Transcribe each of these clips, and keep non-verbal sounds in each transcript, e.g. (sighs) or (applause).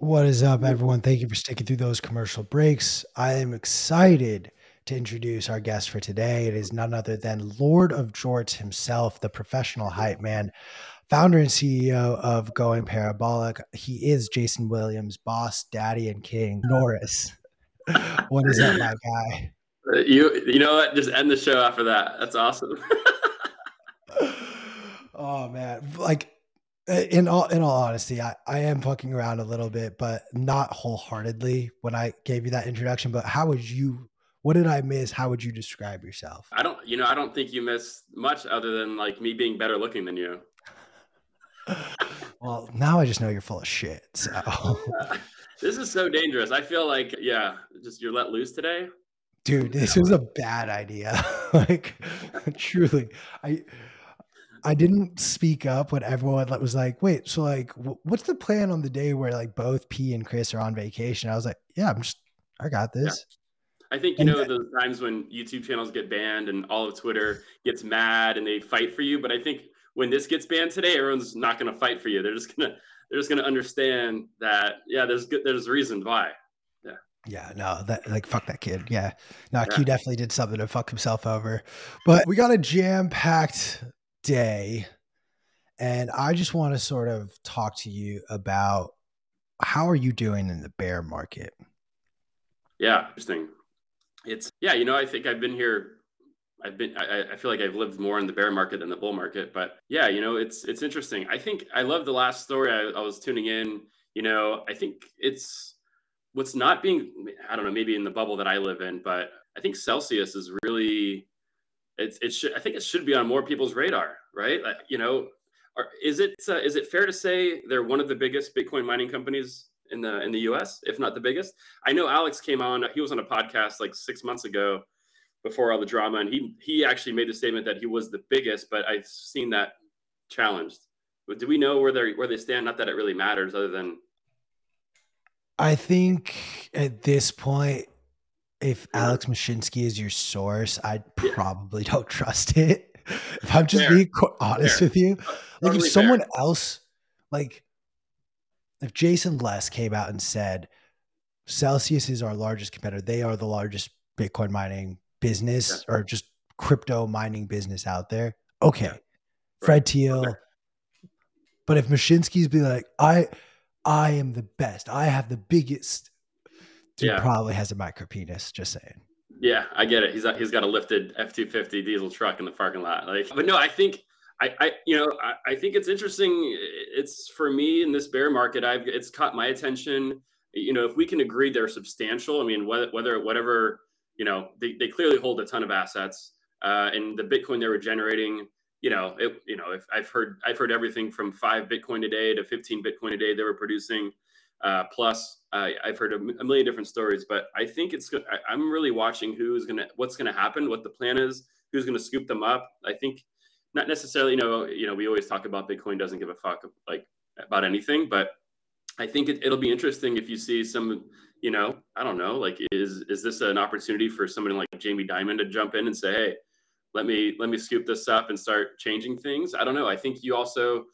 What is up, everyone? Thank you for sticking through those commercial breaks. I am excited to introduce our guest for today. It is none other than Lord of Jorts himself, the professional hype man, founder and CEO of Going Parabolic. He is Jason Williams, boss, daddy, and king. (laughs) Norris, what is up, my guy? You you know what? Just end the show after that. That's awesome. (laughs) oh man, like Uh, in all in all honesty, I, I am fucking around a little bit, but not wholeheartedly when I gave you that introduction. But how would you what did I miss? How would you describe yourself? I don't you know, I don't think you missed much other than like me being better looking than you. well, now I just know you're full of shit. So (laughs) this is so dangerous. I feel like, yeah, just you're let loose today. Dude, this was a bad idea. (laughs) like (laughs) truly. I I didn't speak up when everyone was like, "Wait, so like, what's the plan on the day where like both P and Chris are on vacation?" I was like, "Yeah, I'm just, I got this." Yeah. I think you and know those times when YouTube channels get banned and all of Twitter gets mad and they fight for you. But I think when this gets banned today, everyone's not going to fight for you. They're just gonna they're just gonna understand that yeah, there's good there's reasons why. Yeah. Yeah, no, that like fuck that kid. Yeah, no, yeah. Q definitely did something to fuck himself over. But we got a jam packed day. And I just want to sort of talk to you about how are you doing in the bear market? Yeah, interesting. It's yeah, you know, I think I've been here. I've been. I, I feel like I've lived more in the bear market than the bull market. But yeah, you know, it's it's interesting. I think I love the last story. I, I was tuning in. You know, I think it's what's not being. I don't know. Maybe in the bubble that I live in, but I think Celsius is really it's it should I think it should be on more people's radar, right? Like, you know, are, is it uh, is it fair to say they're one of the biggest Bitcoin mining companies in the in the U.S., if not the biggest? I know Alex came on; he was on a podcast like six months ago, before all the drama, and he he actually made the statement that he was the biggest, but I've seen that challenged. But do we know where they where they stand? Not that it really matters, other than I think at this point if Alex Mashinsky is your source, I probably don't trust it. (laughs) If I'm just fair. being honest fair. with you, uh, like totally if someone fair. else, like if Jason Les came out and said Celsius is our largest competitor, they are the largest Bitcoin mining business yeah. or just crypto mining business out there. Okay, yeah. Fred right. Thiel. Okay. But if Mashinsky's be like, I, I am the best. I have the biggest Dude yeah. probably has a micro penis. Just saying. Yeah, I get it. He's he's got a lifted F two fifty diesel truck in the parking lot. Like, but no, I think I, I you know I, I think it's interesting. It's for me in this bear market. I've it's caught my attention. You know, if we can agree they're substantial. I mean, whether whether whatever you know, they, they clearly hold a ton of assets. Uh, and the Bitcoin they were generating, you know, it, you know, if I've heard I've heard everything from five Bitcoin a day to 15 Bitcoin a day they were producing. Uh, plus, uh, I've heard a, million different stories, but I think it's good. I, am really watching who's gonna, what's gonna happen, what the plan is, who's gonna scoop them up. I think not necessarily, you know, you know, we always talk about Bitcoin doesn't give a fuck like about anything, but I think it, it'll be interesting if you see some, you know, I don't know, like is is this an opportunity for somebody like Jamie Dimon to jump in and say, hey, let me let me scoop this up and start changing things? I don't know. I think you also,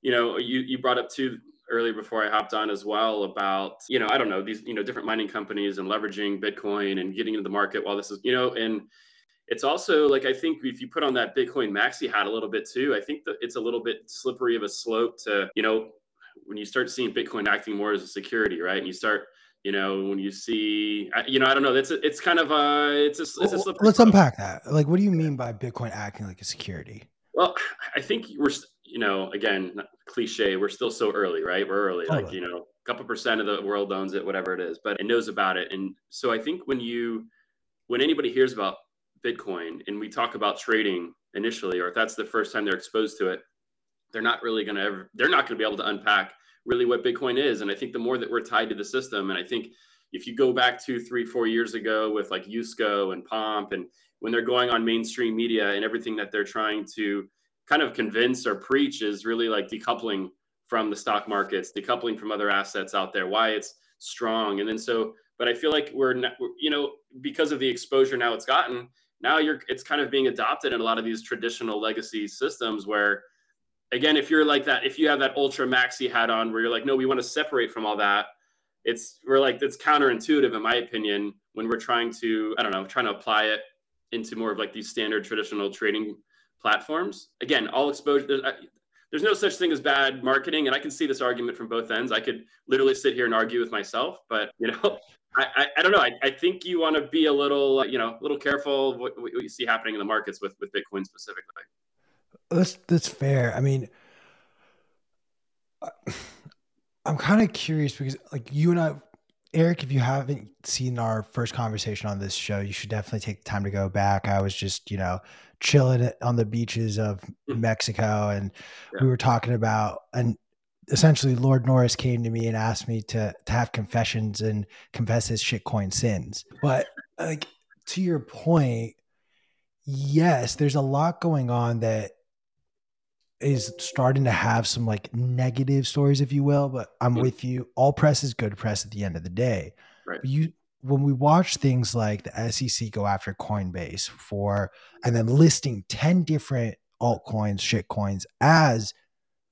you know, you you brought up too earlier before I hopped on as well about, you know, I don't know, these, you know, different mining companies and leveraging Bitcoin and getting into the market while this is, you know, and it's also like I think if you put on that Bitcoin maxi hat a little bit too, I think that it's a little bit slippery of a slope to, you know, when you start seeing Bitcoin acting more as a security, right? And you start, you know, when you see, you know, I don't know, that's a, it's kind of a, it's a, it's a slippery. Let's slope. unpack that. Like, what do you mean by Bitcoin acting like a security? Well, I think we're, you know, again, cliche, we're still so early, right? We're early, totally. like, you know, a couple percent of the world owns it, whatever it is, but it knows about it. And so I think when you, when anybody hears about Bitcoin and we talk about trading initially, or if that's the first time they're exposed to it, they're not really going to ever, they're not going to be able to unpack really what Bitcoin is. And I think the more that we're tied to the system, and I think if you go back two, three, four years ago with like Yusko and Pomp, and when they're going on mainstream media and everything that they're trying to kind of convince or preach is really like decoupling from the stock markets, decoupling from other assets out there, why it's strong. And then so, but I feel like we're, you know, because of the exposure now it's gotten, now you're, it's kind of being adopted in a lot of these traditional legacy systems where again, if you're like that, if you have that ultra maxi hat on where you're like, no, we want to separate from all that, it's we're like it's counterintuitive in my opinion when we're trying to I don't know trying to apply it into more of like these standard traditional trading platforms. Again, all exposure. There's, there's no such thing as bad marketing, and I can see this argument from both ends. I could literally sit here and argue with myself, but you know, (laughs) I, I, I, don't know. I, I think you want to be a little, uh, you know, a little careful what, what you see happening in the markets with with Bitcoin specifically. That's that's fair. I mean, (sighs) I'm kind of curious because like you and I, Eric, if you haven't seen our first conversation on this show, you should definitely take the time to go back. I was just, you know, chilling on the beaches of hmm. Mexico and yeah. we were talking about and essentially Lord Norris came to me and asked me to to have confessions and confess his shitcoin sins. But like to your point, yes, there's a lot going on that is starting to have some like negative stories, if you will. But I'm mm-hmm. with you. All press is good press at the end of the day. Right. You when we watch things like the SEC go after Coinbase for and then listing 10 different altcoins, shit coins as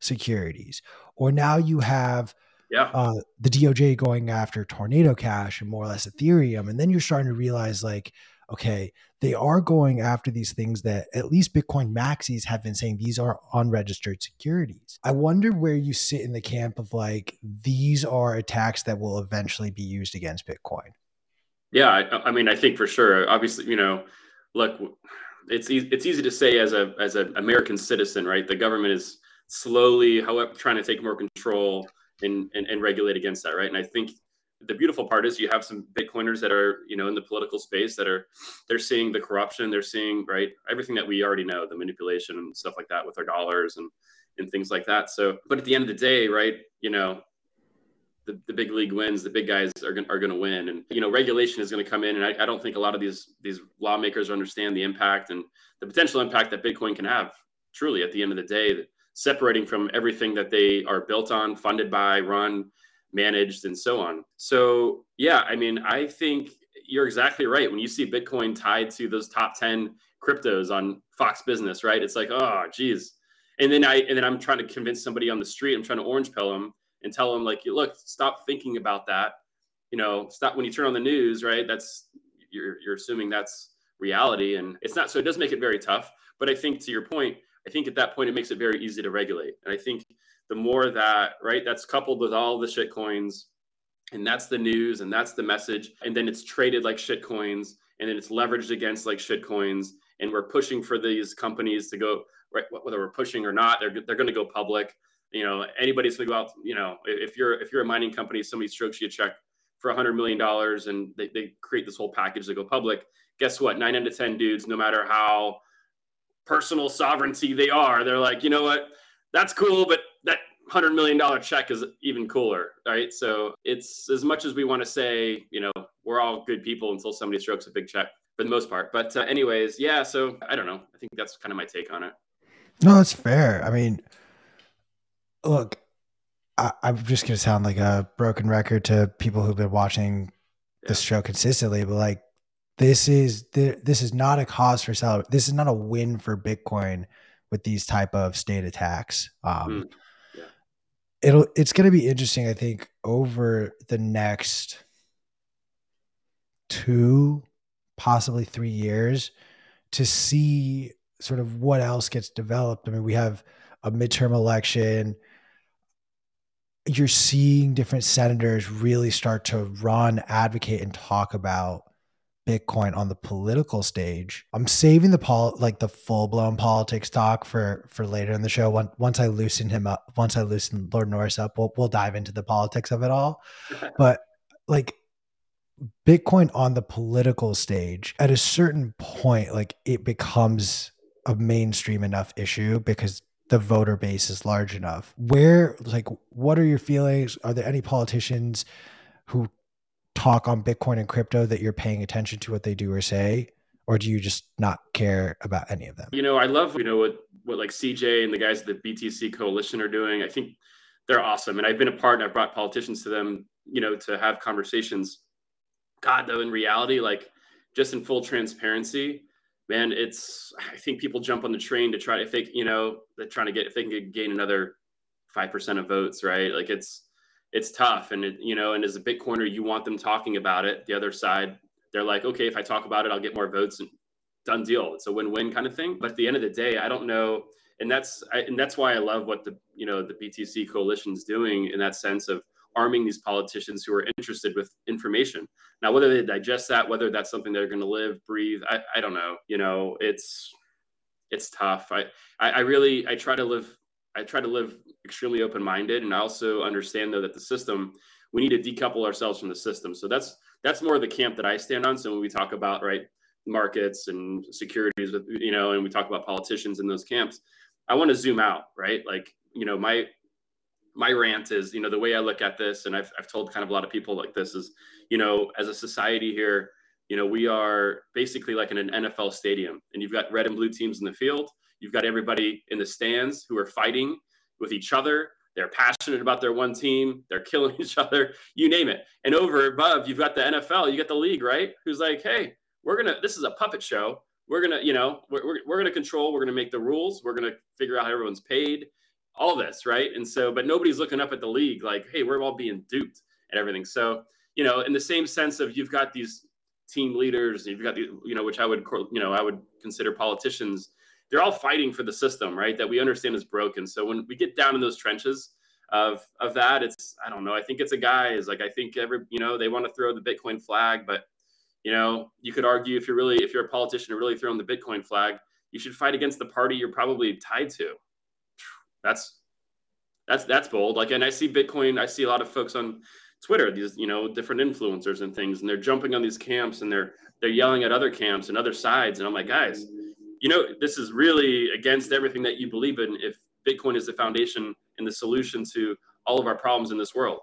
securities, or now you have yeah. Uh, the DOJ going after Tornado Cash and more or less Ethereum. And then you're starting to realize, like, okay, they are going after these things that at least Bitcoin maxis have been saying these are unregistered securities. I wonder where you sit in the camp of like these are attacks that will eventually be used against Bitcoin. Yeah, I, I mean, I think for sure. Obviously, you know, look, it's easy, it's easy to say as a as an American citizen, right? The government is slowly, however, trying to take more control and, and, and regulate against that, right? And I think the beautiful part is you have some bitcoiners that are you know in the political space that are they're seeing the corruption they're seeing right everything that we already know the manipulation and stuff like that with our dollars and and things like that. So but at the end of the day right you know the, the big league wins the big guys are going are going to win. And you know regulation is going to come in. And I, I don't think a lot of these these lawmakers understand the impact and the potential impact that bitcoin can have truly at the end of the day separating from everything that they are built on funded by run managed and so on. So, yeah, I mean, I think you're exactly right. When you see Bitcoin tied to those top 10 cryptos on Fox Business, right? It's like, oh, geez. And then I and then I'm trying to convince somebody on the street, I'm trying to orange pill them and tell them like, look, stop thinking about that. You know, stop when you turn on the news, right? That's you're you're assuming that's reality and it's not so it does make it very tough. But I think to your point, I think at that point it makes it very easy to regulate. And I think the more that right that's coupled with all the shit coins and that's the news and that's the message and then it's traded like shit coins and then it's leveraged against like shit coins and we're pushing for these companies to go right whether we're pushing or not they're, they're going to go public. You know anybody's going to go out you know if you're if you're a mining company somebody strokes you a check for a hundred million dollars and they, they create this whole package to go public guess what? Nine out of ten dudes no matter how personal sovereignty they are they're like you know what? That's cool but hundred million dollar check is even cooler, right? So it's as much as we want to say, you know, we're all good people until somebody strokes a big check for the most part. But uh, anyways, yeah. So I don't know. I think that's kind of my take on it. No, that's fair. I mean, look, I, am just gonna sound like a broken record to people who've been watching yeah. this show consistently, but like this is this is not a cause for celebration. This is not a win for Bitcoin with these type of state attacks. Um, mm it'll it's going to be interesting i think over the next two possibly three years to see sort of what else gets developed. I mean we have a midterm election. You're seeing different senators really start to run advocate and talk about Bitcoin on the political stage. I'm saving the pol like the full blown politics talk for for later in the show. Once once I loosen him up, once I loosen Lord Norris up, we'll we'll dive into the politics of it all. (laughs) but like Bitcoin on the political stage, at a certain point, like it becomes a mainstream enough issue because the voter base is large enough. Where like what are your feelings? Are there any politicians who talk on Bitcoin and crypto that you're paying attention to what they do or say? Or do you just not care about any of them? You know, I love, you know, what, what like CJ and the guys at the BTC coalition are doing. I think they're awesome. And I've been a part and I've brought politicians to them, you know, to have conversations. God, though, in reality, like just in full transparency, man, it's I think people jump on the train to try to think, you know, they're trying to get if they can gain another five percent of votes, right? Like it's it's tough, and it, you know, and as a Bitcoiner, you want them talking about it. The other side, they're like, okay, if I talk about it, I'll get more votes, and done deal. It's a win-win kind of thing. But at the end of the day, I don't know, and that's I, and that's why I love what the you know the BTC coalition is doing in that sense of arming these politicians who are interested with information. Now, whether they digest that, whether that's something they're going to live, breathe, I, I don't know. You know, it's it's tough. I, I, I really I try to live I try to live extremely open minded, and I also understand though that the system we need to decouple ourselves from the system. So that's that's more of the camp that I stand on. So when we talk about right markets and securities with you know, and we talk about politicians in those camps, I want to zoom out, right? Like you know, my my rant is, you know, the way I look at this, and I've, I've told kind of a lot of people like this is, you know, as a society here, you know, we are basically like in an NFL stadium, and you've got red and blue teams in the field. You've got everybody in the stands who are fighting with each other. They're passionate about their one team. They're (laughs) killing each other. You name it. And over above, you've got the NFL. You got the league, right? Who's like, hey, we're gonna. This is a puppet show. We're gonna, you know, we're, we're, we're gonna control. We're gonna make the rules. We're gonna figure out how everyone's paid all this, right? And so, but nobody's looking up at the league like, hey, we're all being duped and everything. So, you know, in the same sense of you've got these team leaders, you've got the, you know, which I would, you know, I would consider politicians. They're all fighting for the system, right? That we understand is broken. So when we get down in those trenches of of that, it's I don't know. I think it's a guy is like I think every you know they want to throw the Bitcoin flag, but you know you could argue if you're really if you're a politician and really throwing the Bitcoin flag, you should fight against the party you're probably tied to that's that's that's bold. Like, and I see Bitcoin. I see a lot of folks on Twitter, these you know different influencers and things, and they're jumping on these camps and they're they're yelling at other camps and other sides. And I'm like, guys, you know, this is really against everything that you believe in. If Bitcoin is the foundation and the solution to all of our problems in this world.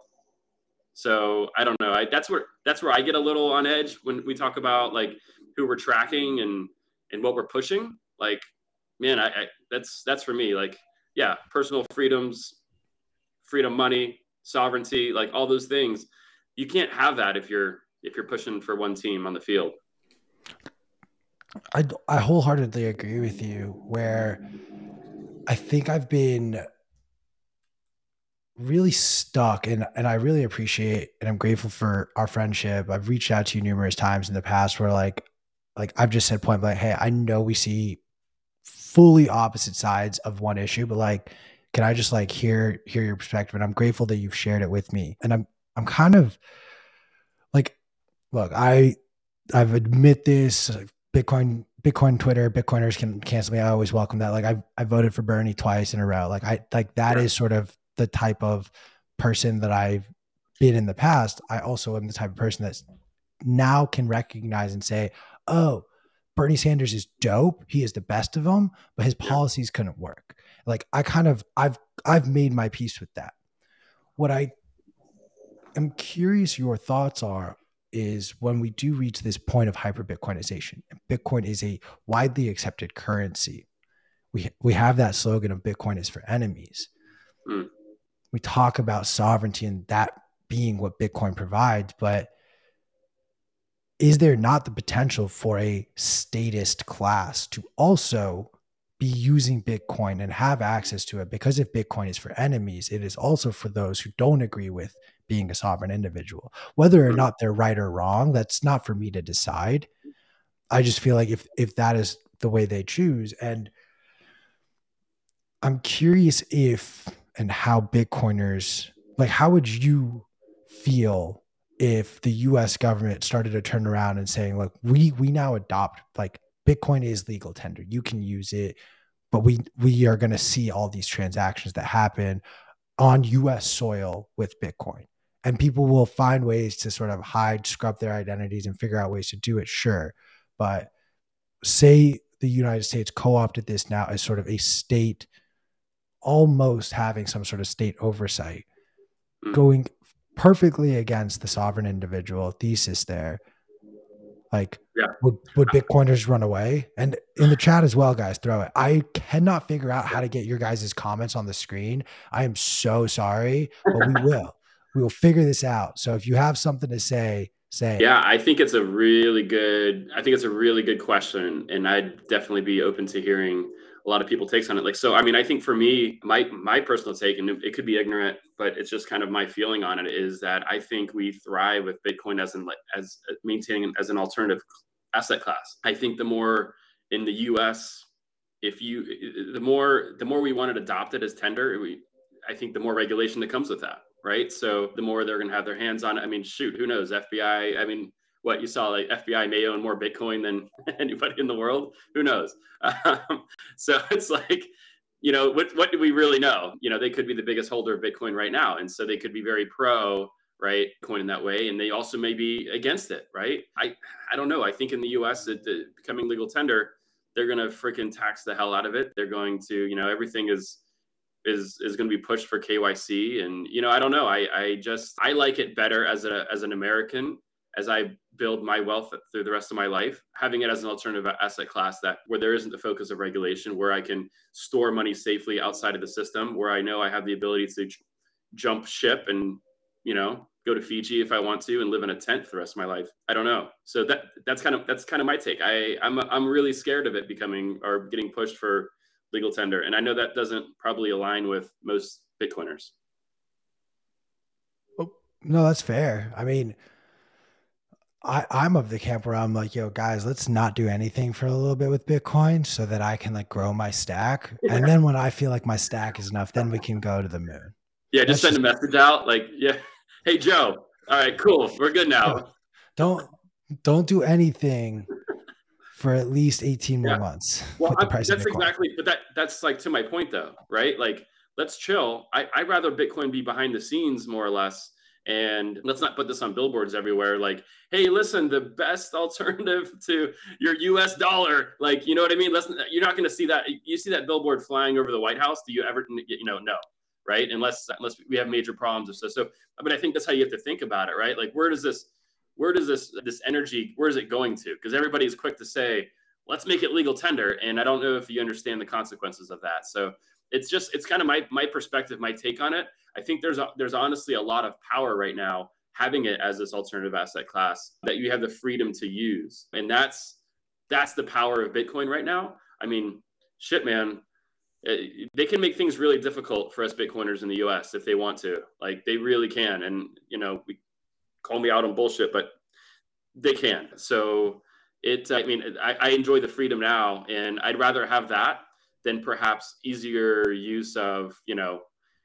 So I don't know. I, that's where that's where I get a little on edge when we talk about like who we're tracking and and what we're pushing. Like, man, I, I that's that's for me. Like, yeah, personal freedoms, freedom, money, sovereignty, like all those things. You can't have that if you're if you're pushing for one team on the field. I I wholeheartedly agree with you. Where I think I've been really stuck and and I really appreciate and I'm grateful for our friendship. I've reached out to you numerous times in the past where like like I've just said point blank, hey, I know we see fully opposite sides of one issue, but like, can I just like hear hear your perspective? And I'm grateful that you've shared it with me. And I'm I'm kind of like, look, I I've admit this. Bitcoin Bitcoin Twitter Bitcoiners can cancel me. I always welcome that. Like I I voted for Bernie twice in a row. Like I like that is sort of the type of person that I've been in the past. I also am the type of person that now can recognize and say, oh, Bernie Sanders is dope. He is the best of them, but his policies couldn't work. Like I kind of I've I've made my peace with that. What I am curious your thoughts are is when we do reach this point of hyper Bitcoinization, Bitcoin is a widely accepted currency. We we have that slogan of Bitcoin is for enemies. Mm. We talk about sovereignty and that being what Bitcoin provides, but is there not the potential for a statist class to also be using Bitcoin and have access to it? Because if Bitcoin is for enemies, it is also for those who don't agree with being a sovereign individual. Whether or not they're right or wrong, that's not for me to decide. I just feel like if if that is the way they choose, and I'm curious if and how Bitcoiners like how would you feel if the US government started to turn around and saying, look, we we now adopt like Bitcoin is legal tender. You can use it, but we we are going to see all these transactions that happen on US soil with Bitcoin. And people will find ways to sort of hide, scrub their identities and figure out ways to do it, sure. But say the United States co-opted this now as sort of a state almost having some sort of state oversight mm. going perfectly against the sovereign individual thesis there. Like, yeah. would, would Bitcoiners run away? And in the (sighs) chat as well, guys, throw it. I cannot figure out how to get your guys' comments on the screen. I am so sorry, but we (laughs) will. We will figure this out. So if you have something to say, say? Yeah, I think it's a really good. I think it's a really good question, and I'd definitely be open to hearing a lot of people takes on it. Like, so I mean, I think for me, my my personal take, and it could be ignorant, but it's just kind of my feeling on it is that I think we thrive with Bitcoin as like as maintaining as an alternative asset class. I think the more in the U.S. If you, the more the more we want it adopted as tender, we, I think the more regulation that comes with that right? So the more they're going to have their hands on it. I mean, shoot, who knows? FBI. I mean, what you saw, like FBI may own more Bitcoin than (laughs) anybody in the world. Who knows? (laughs) Um, so it's like, you know, what what do we really know? You know, they could be the biggest holder of Bitcoin right now, and so they could be very pro right coin in that way and they also may be against it right i i don't know i think in the us it, it becoming legal tender they're going to freaking tax the hell out of it they're going to you know everything is is is going to be pushed for KYC. And you know, I don't know. I I just I like it better as a as an American as I build my wealth through the rest of my life, having it as an alternative asset class that where there isn't the focus of regulation, where I can store money safely outside of the system, where I know I have the ability to j- jump ship and you know go to Fiji if I want to and live in a tent for the rest of my life. I don't know. So that that's kind of that's kind of my take. I I'm I'm really scared of it becoming or getting pushed for legal tender. And I know that doesn't probably align with most Bitcoiners. Oh, no, that's fair. I mean, I, I'm of the camp where I'm like, yo, guys, let's not do anything for a little bit with Bitcoin so that I can like grow my stack. Yeah. And then when I feel like my stack is enough, then we can go to the moon. Yeah, just That's send just... a message out like, yeah, hey Joe. All right, cool. We're good now. (laughs) Don't don't do anything for at least 18 more yeah. months. (laughs) Well, that's exactly, but that that's like to my point though, right? Like, let's chill. I, I'd rather Bitcoin be behind the scenes more or less. And let's not put this on billboards everywhere. Like, hey, listen, the best (laughs) alternative to your U.S. dollar. Like, you know what I mean? Listen, you're not going to see that. You see that billboard flying over the White House? Do you ever, you know, no, right? Unless unless we have major problems or so. So, but I think that's how you have to think about it, right? Like, where does this where does this this energy where is it going to? Because everybody is quick to say let's make it legal tender and i don't know if you understand the consequences of that. So it's just it's kind of my my perspective my take on it. I think there's a, there's honestly a lot of power right now having it as this alternative asset class that you have the freedom to use. And that's that's the power of bitcoin right now. I mean shit man. Eh, they can make things really difficult for us bitcoiners in the us if they want to. Like they really can. And you know we call me out on bullshit, but they can. So it, I mean, I, I enjoy the freedom now, and I'd rather have that than perhaps easier use of, you know,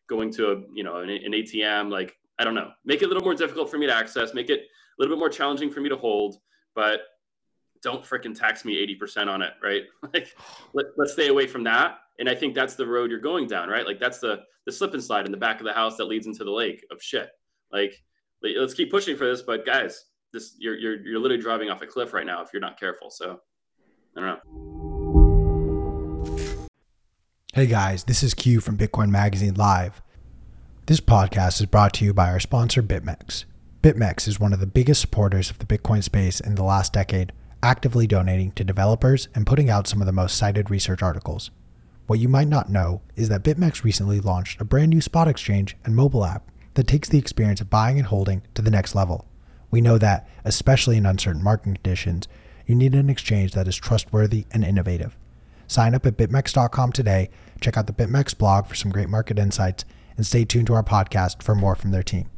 going to a, you know, an, an ATM. Like, I don't know, make it a little more difficult for me to access, make it a little bit more challenging for me to hold, but don't freaking tax me 80% on it, right? (laughs) Like, let, let's stay away from that. And I think that's the road you're going down, right? Like, that's the the slip and slide in the back of the house that leads into the lake of shit. Like, let's keep pushing for this. But guys, this you're you're you're literally driving off a cliff right now if you're not careful. So I don't know. Hey guys, this is Q from Bitcoin Magazine Live. This podcast is brought to you by our sponsor BitMEX. BitMEX is one of the biggest supporters of the Bitcoin space in the last decade, actively donating to developers and putting out some of the most cited research articles. What you might not know is that BitMEX recently launched a brand new spot exchange and mobile app that takes the experience of buying and holding to the next level. We know that, especially in uncertain market conditions, you need an exchange that is trustworthy and innovative. Sign up at bitmex.com today, check out the BitMEX blog for some great market insights, and stay tuned to our podcast for more from their team.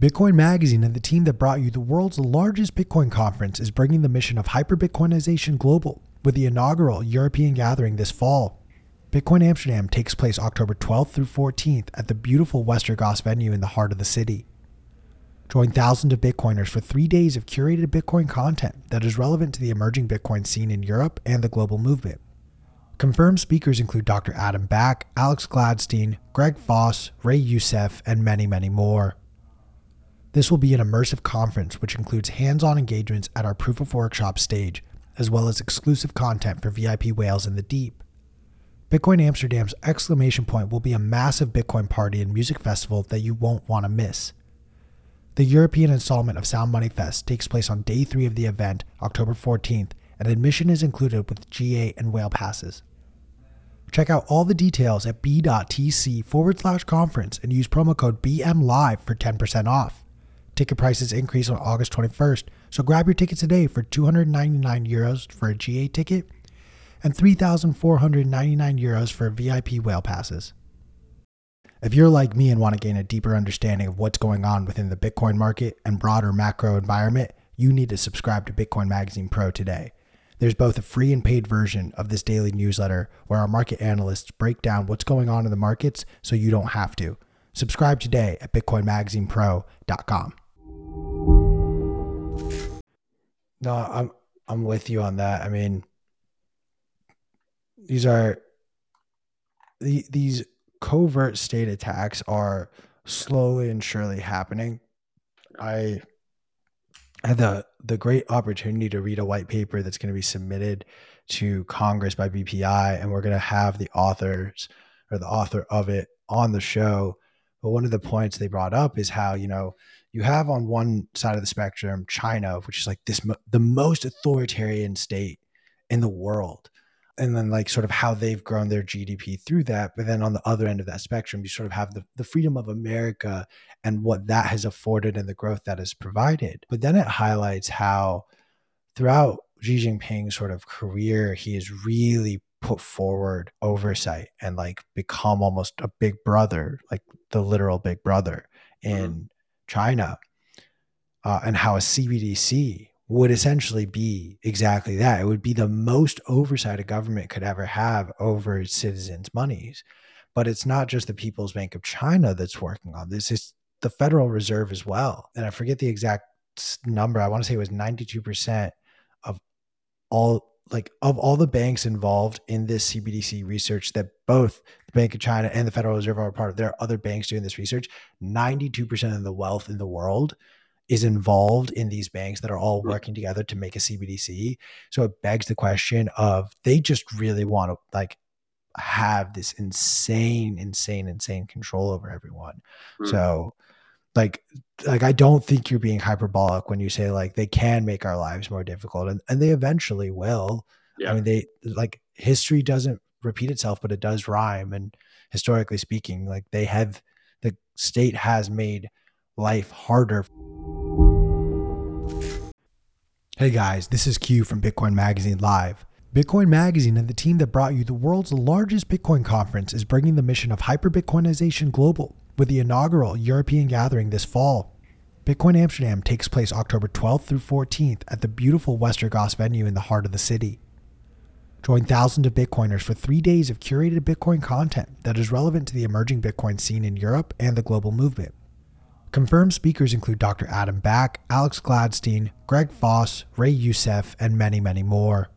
Bitcoin Magazine and the team that brought you the world's largest Bitcoin conference is bringing the mission of hyper Bitcoinization global with the inaugural European gathering this fall Bitcoin Amsterdam takes place October 12th through 14th at the beautiful Westergas venue in the heart of the city. Join thousands of Bitcoiners for three days of curated Bitcoin content that is relevant to the emerging Bitcoin scene in Europe and the global movement. Confirmed speakers include Dr. Adam Back, Alex Gladstein, Greg Foss, Ray Youssef, and many, many more. This will be an immersive conference which includes hands on engagements at our Proof of Workshop stage, as well as exclusive content for VIP whales in the deep. Bitcoin Amsterdam's exclamation point will be a massive Bitcoin party and music festival that you won't want to miss. The European installment of Sound Money Fest takes place on day three of the event, October 14th, and admission is included with GA and whale passes. Check out all the details at b.tc forward slash conference and use promo code BMLive for 10% off. Ticket prices increase on August 21st, so grab your ticket today for 299 euros for a GA ticket and 3,499 euros for VIP whale passes. If you're like me and want to gain a deeper understanding of what's going on within the Bitcoin market and broader macro environment, you need to subscribe to Bitcoin Magazine Pro today. There's both a free and paid version of this daily newsletter where our market analysts break down what's going on in the markets so you don't have to. Subscribe today at bitcoinmagazinepro.com. No, I'm I'm with you on that. I mean, these are the, these covert state attacks are slowly and surely happening. I had the the great opportunity to read a white paper that's going to be submitted to Congress by BPI, and we're going to have the authors or the author of it on the show. But one of the points they brought up is how you know you have on one side of the spectrum China, which is like this the most authoritarian state in the world, and then like sort of how they've grown their GDP through that. But then on the other end of that spectrum, you sort of have the, the freedom of America and what that has afforded and the growth that has provided. But then it highlights how throughout Xi Jinping's sort of career, he has really put forward oversight and like become almost a big brother, like the literal big brother in mm-hmm. China. Uh, and how a CBDC would essentially be exactly that. It would be the most oversight a government could ever have over its citizens' monies. But it's not just the People's Bank of China that's working on this, it's the Federal Reserve as well. And I forget the exact number. I want to say it was 92% of all like of all the banks involved in this CBDC research that both the Bank of China and the Federal Reserve are part of, there are other banks doing this research. 92% of the wealth in the world is involved in these banks that are all working together to make a CBDC. So it begs the question of they just really want to like have this insane, insane, insane control over everyone. Mm. So like like I don't think you're being hyperbolic when you say like they can make our lives more difficult and, and they eventually will. Yeah. I mean they like history doesn't repeat itself, but it does rhyme. And historically speaking, like they have the state has made life harder. Hey guys, this is Q from Bitcoin Magazine Live. Bitcoin Magazine and the team that brought you the world's largest Bitcoin conference is bringing the mission of hyperbitcoinization global with the inaugural European gathering this fall. Bitcoin Amsterdam takes place October 12th through 14th at the beautiful Westergas venue in the heart of the city. Join thousands of Bitcoiners for three days of curated Bitcoin content that is relevant to the emerging Bitcoin scene in Europe and the global movement. Confirmed speakers include Dr. Adam Back, Alex Gladstein, Greg Foss, Ray Youssef, and many, many more.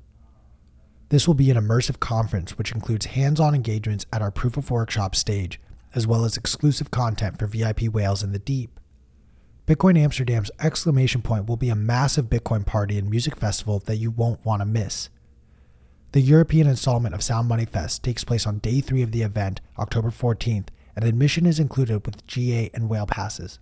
This will be an immersive conference which includes hands on engagements at our Proof of Workshop stage, as well as exclusive content for VIP whales in the deep. Bitcoin Amsterdam's exclamation point will be a massive Bitcoin party and music festival that you won't want to miss. The European installment of Sound Money Fest takes place on day three of the event, October 14th, and admission is included with GA and whale passes.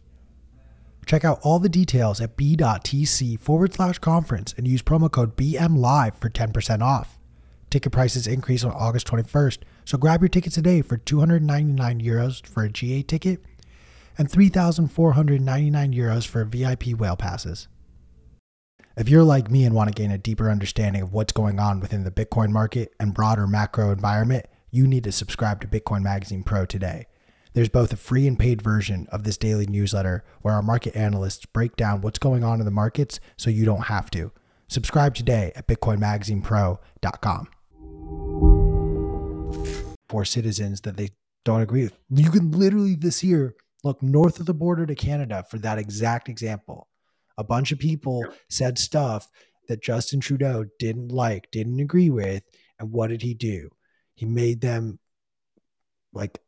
Check out all the details at b.tc forward slash conference and use promo code BMLive for 10% off. Ticket prices increase on August 21st, so grab your tickets today for 299 euros for a GA ticket and 3,499 euros for VIP whale passes. If you're like me and want to gain a deeper understanding of what's going on within the Bitcoin market and broader macro environment, you need to subscribe to Bitcoin Magazine Pro today. There's both a free and paid version of this daily newsletter where our market analysts break down what's going on in the markets so you don't have to. Subscribe today at bitcoinmagazinepro.com. For citizens that they don't agree with, you can literally this year look north of the border to Canada for that exact example. A bunch of people said stuff that Justin Trudeau didn't like, didn't agree with. And what did he do? He made them like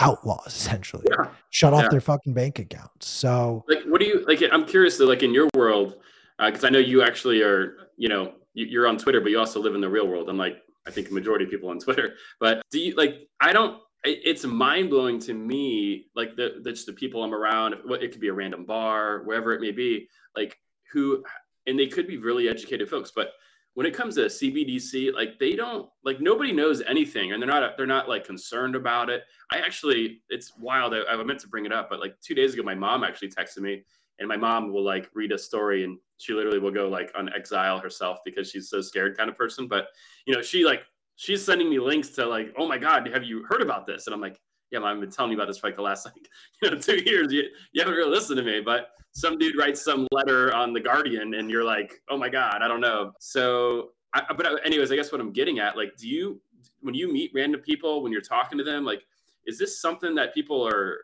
outlaws essentially yeah. shut off yeah. their fucking bank accounts so like what do you like i'm curious though like in your world uh, because uh, i know you actually are you know you, are on twitter but you also live in the real world i'm like i think a majority of people on twitter but do you like i don't it's mind-blowing to me like the, the just the people i'm around it could be a random bar wherever it may be like who and they could be really educated folks but when it comes to CBDC, like they don't like nobody knows anything, and they're not they're not like concerned about it. I actually, it's wild. I, I meant to bring it up, but like two days ago, my mom actually texted me, and my mom will like read a story and she literally will go like on exile herself because she's so scared kind of person but you know she like she's sending me links to like oh my god have you heard about this and i'm like yeah mom, i've been telling you about this for like the last like (laughs) you know two years you, you haven't really listened to me but some dude writes some letter on the guardian and you're like oh my god i don't know so I, but anyways i guess what i'm getting at like do you when you meet random people when you're talking to them like is this something that people are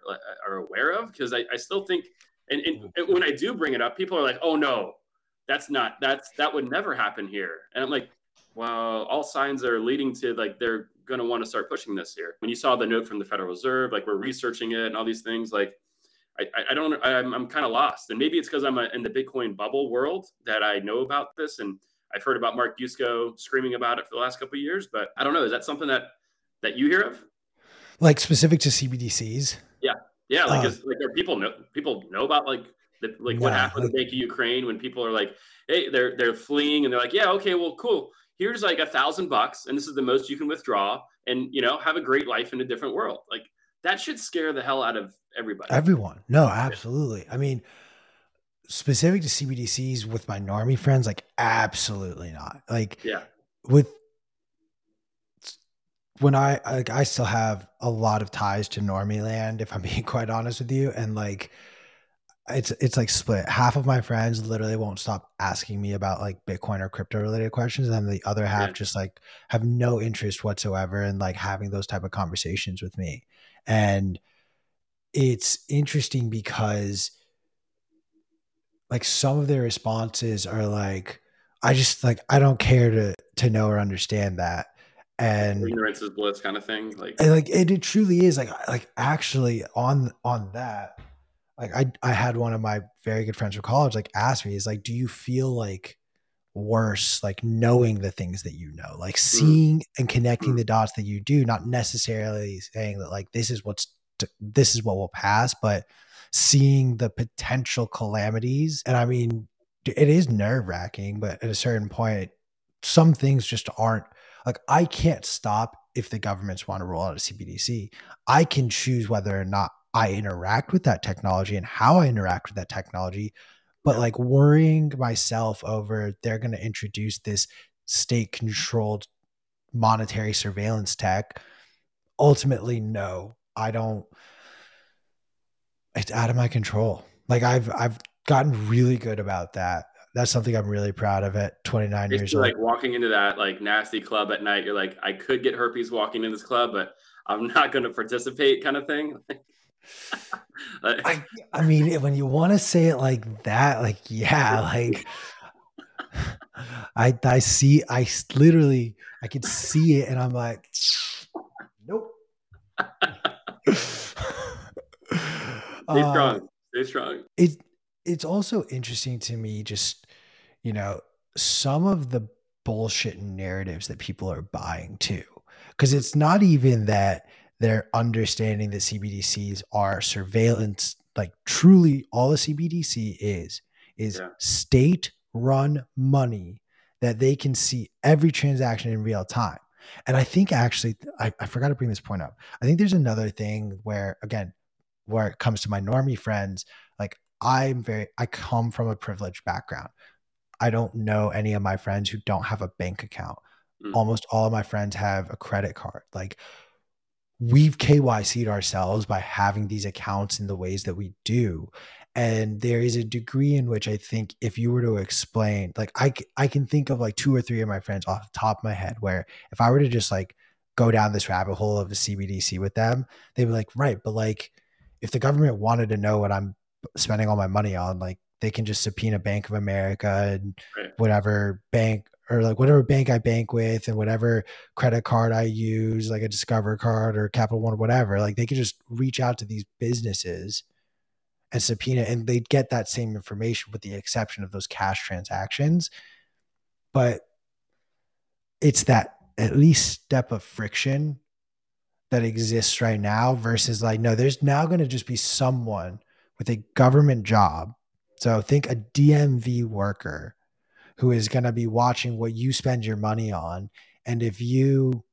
are aware of because I, I still think and, and, mm-hmm. and when I do bring it up, people are like, "Oh no, that's not that's that would never happen here." And I'm like, "Well, all signs are leading to like they're going to want to start pushing this here." When you saw the note from the Federal Reserve, like we're researching it and all these things, like I, I don't I'm, I'm kind of lost, and maybe it's because I'm a, in the Bitcoin bubble world that I know about this, and I've heard about Mark Yusko screaming about it for the last couple of years, but I don't know. Is that something that that you hear of? Like specific to CBDCs? Yeah. Yeah, like, uh, is, like are people know people know about like the, like what happened like, in Bank of Ukraine when people are like, hey, they're they're fleeing and they're like, yeah, okay, well, cool. Here's like a thousand bucks, and this is the most you can withdraw, and you know, have a great life in a different world. Like that should scare the hell out of everybody. Everyone, no, absolutely. I mean, specific to CBDCs with my normie friends, like absolutely not. Like, yeah, with when I like I still have a lot of ties to normie land, if I'm (laughs) being quite honest with you. And like it's it's like split. Half of my friends literally won't stop asking me about like Bitcoin or crypto related questions. And the other half yeah. just like have no interest whatsoever in like having those type of conversations with me. And it's interesting because like some of their responses are like, I just like I don't care to to know or understand that. And ignorance is bliss kind of thing like and like it, it truly is like like actually on on that like i i had one of my very good friends from college like ask me is like do you feel like worse like knowing the things that you know like mm-hmm. seeing and connecting mm. the dots that you do not necessarily saying that like this is what's this is what will pass but seeing the potential calamities and i mean it is nerve wracking but at a certain point some things just aren't like I can't stop if the governments want to roll out a CBDC. I can choose whether or not I interact with that technology and how I interact with that technology. But like worrying myself over they're going to introduce this state controlled monetary surveillance tech, ultimately, no, I don't. It's out of my control. Like I've I've gotten really good about that that's something I'm really proud of at 29 years old. Like walking into that like nasty club at night, you're like, I could get herpes walking in this club, but I'm not going to participate, kind of thing. (laughs) (laughs) I, I mean, when you want to say it like that, like yeah, (laughs) like I I see, I literally, I could see it, and I'm like, nope. (laughs) Stay uh, strong. Stay strong. It it's also interesting to me just you know some of the bullshit narratives that people are buying too because it's not even that they're understanding that cbdc's are surveillance like truly all a cbdc is is yeah. state run money that they can see every transaction in real time and i think actually I, I forgot to bring this point up i think there's another thing where again where it comes to my normie friends like I'm very, I come from a privileged background. I don't know any of my friends who don't have a bank account. Mm. Almost all of my friends have a credit card. Like we've KYC'd ourselves by having these accounts in the ways that we do. And there is a degree in which I think if you were to explain, like I, I can think of like two or three of my friends off the top of my head where if I were to just like go down this rabbit hole of a CBDC with them, they'd be like, right, but like if the government wanted to know what I'm spending all my money on. Like they can just subpoena Bank of America and right. whatever bank or like whatever bank I bank with and whatever credit card I use, like a Discover card or Capital One, or whatever. Like they could just reach out to these businesses and subpoena, and they'd get that same information with the exception of those cash transactions. But it's that at least step of friction that exists right now versus like, no, there's now going to just be someone with a government job. So think a DMV worker who is going to be watching what you spend your money on. And if you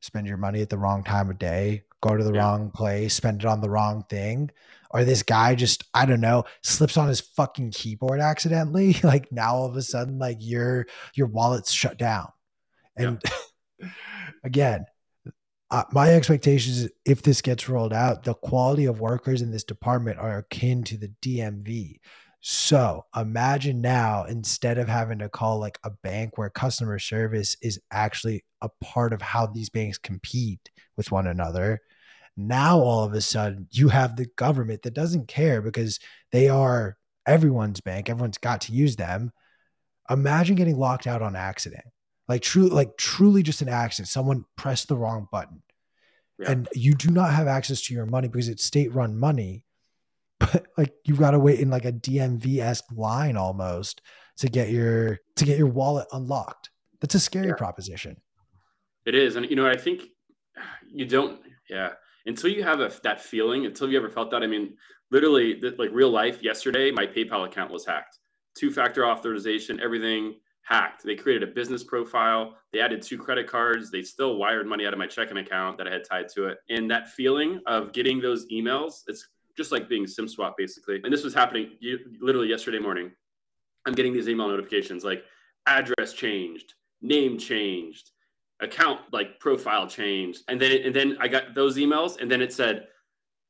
spend your money at the wrong time of day, go to the yeah. wrong place, spend it on the wrong thing, or this guy just I don't know slips on his fucking keyboard accidentally, (laughs) like now all of a sudden like your your wallet's shut down. And yeah. (laughs) again, uh, my expectations if this gets rolled out, the quality of workers in this department are akin to the DMV. So imagine now, instead of having to call like a bank where customer service is actually a part of how these banks compete with one another, now all of a sudden you have the government that doesn't care because they are everyone's bank, everyone's got to use them. Imagine getting locked out on accident. Like true, like truly just an accident. Someone pressed the wrong button. Yeah. And you do not have access to your money because it's state run money but like you've got to wait in like a DMV esque line almost to get your to get your wallet unlocked. That's a scary yeah. proposition. It is, and you know, I think you don't. Yeah, until you have a, that feeling, until you ever felt that. I mean, literally, like real life. Yesterday, my PayPal account was hacked. Two factor authorization, everything hacked. They created a business profile. They added two credit cards. They still wired money out of my checking account that I had tied to it. And that feeling of getting those emails, it's just like being sim swap basically. And this was happening literally yesterday morning. I'm getting these email notifications like address changed, name changed, account like profile changed, and then and then I got those emails, and then it said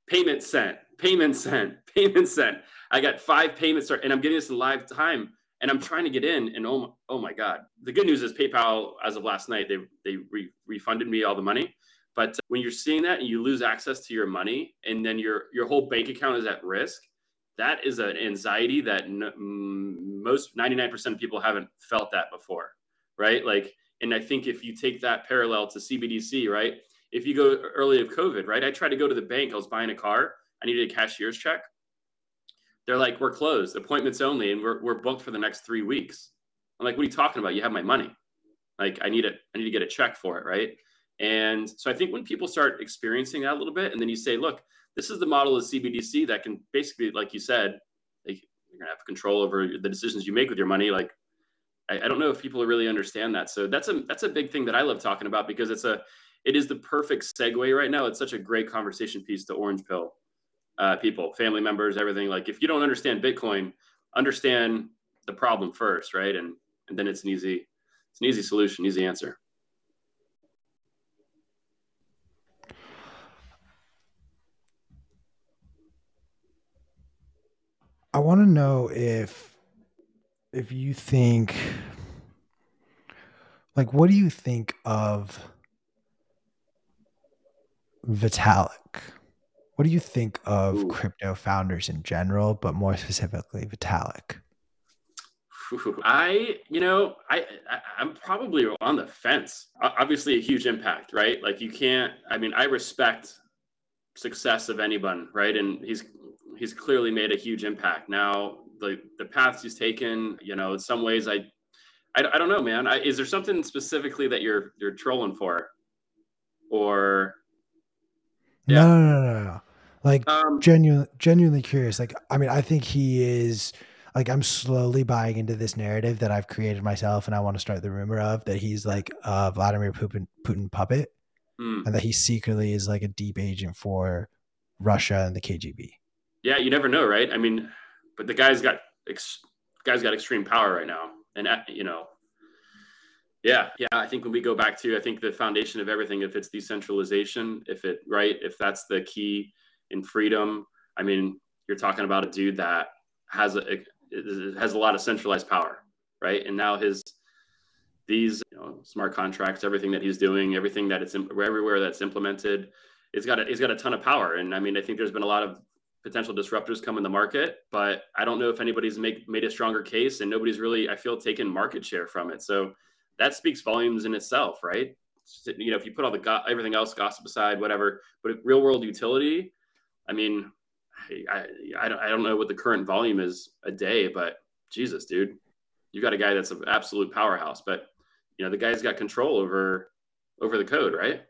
payment sent, payment sent, (laughs) payment sent. I got five payments, and I'm getting this in live time, and I'm trying to get in, and oh my, oh my god! The good news is PayPal, as of last night, they they re- refunded me all the money. But when you're seeing that and you lose access to your money and then your your whole bank account is at risk, that is an anxiety that mm, most 99% of people haven't felt that before, right? Like and I think if you take that parallel to CBDC, right? If you go early of COVID, right? I tried to go to the bank, I was buying a car, I needed a cashier's check. They're like, we're closed, appointments only, and we're, we're booked for the next three weeks. I'm like, what are you talking about? You have my money. Like, I need it, I need to get a check for it, right? And so I think when people start experiencing that a little bit, and then you say, look, this is the model of CBDC that can basically, like you said, like you're gonna have control over the decisions you make with your money. Like, I, I don't know if people really understand that. So that's a that's a big thing that I love talking about because it's a it is the perfect segue right now. It's such a great conversation piece to orange pill uh, people, family members, everything. Like if you don't understand Bitcoin, understand the problem first, right? And and then it's an easy it's an easy solution, easy answer. Want to know if if you think like what do you think of Vitalik? What do you think of Ooh. crypto founders in general, but more specifically Vitalik? (laughs) I, you know, I, I am probably on the fence. Obviously, a huge impact, right? Like you can't. I mean, I respect success of anyone, right? And he's he's clearly made a huge impact. Now, the the paths he's taken, you know, in some ways, I, I, I don't know, man. I, is there something specifically that you're you're trolling for, or? Yeah. No, no, no, no, no. Like um, genuinely, genuinely curious. Like, I mean, I think he is. Like, I'm slowly buying into this narrative that I've created myself, and I want to start the rumor of that he's like a Vladimir Putin, Putin puppet, mm. and that he secretly is like a deep agent for Russia and the KGB yeah, you never know, right? I mean, but the guy's got ex- guy's got extreme power right now, and uh, you know, yeah, yeah. I think when we go back to, I think the foundation of everything, if it's decentralization, if it right, if that's the key in freedom. I mean, you're talking about a dude that has a has a lot of centralized power, right? And now his these you know, smart contracts, everything that he's doing, everything that it's everywhere that's implemented, it's got a, he's got a ton of power. And I mean, I think there's been a lot of potential disruptors come in the market, but I don't know if anybody's make, made a stronger case and nobody's really, I feel, taken market share from it. So that speaks volumes in itself, right? You know, if you put all the go- everything else, gossip aside, whatever, but real world utility, I mean, I, I, don't, I don't know what the current volume is a day, but Jesus, dude, you got a guy that's an absolute powerhouse, but you know, the guy's got control over, over the code, right?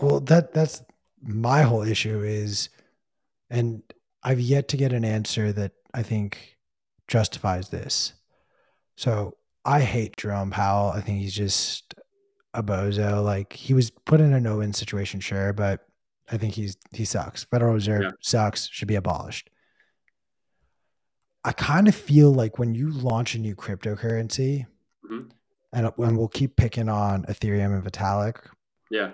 Well, that that's my whole issue is and I've yet to get an answer that I think justifies this. So I hate Jerome Powell. I think he's just a bozo. Like he was put in a no win situation, sure, but I think he's he sucks. Federal Reserve Yeah. sucks. Should be abolished. I kind of feel like when you launch a new cryptocurrency, Mhm. and and we'll keep picking on Ethereum and Vitalik, Yeah.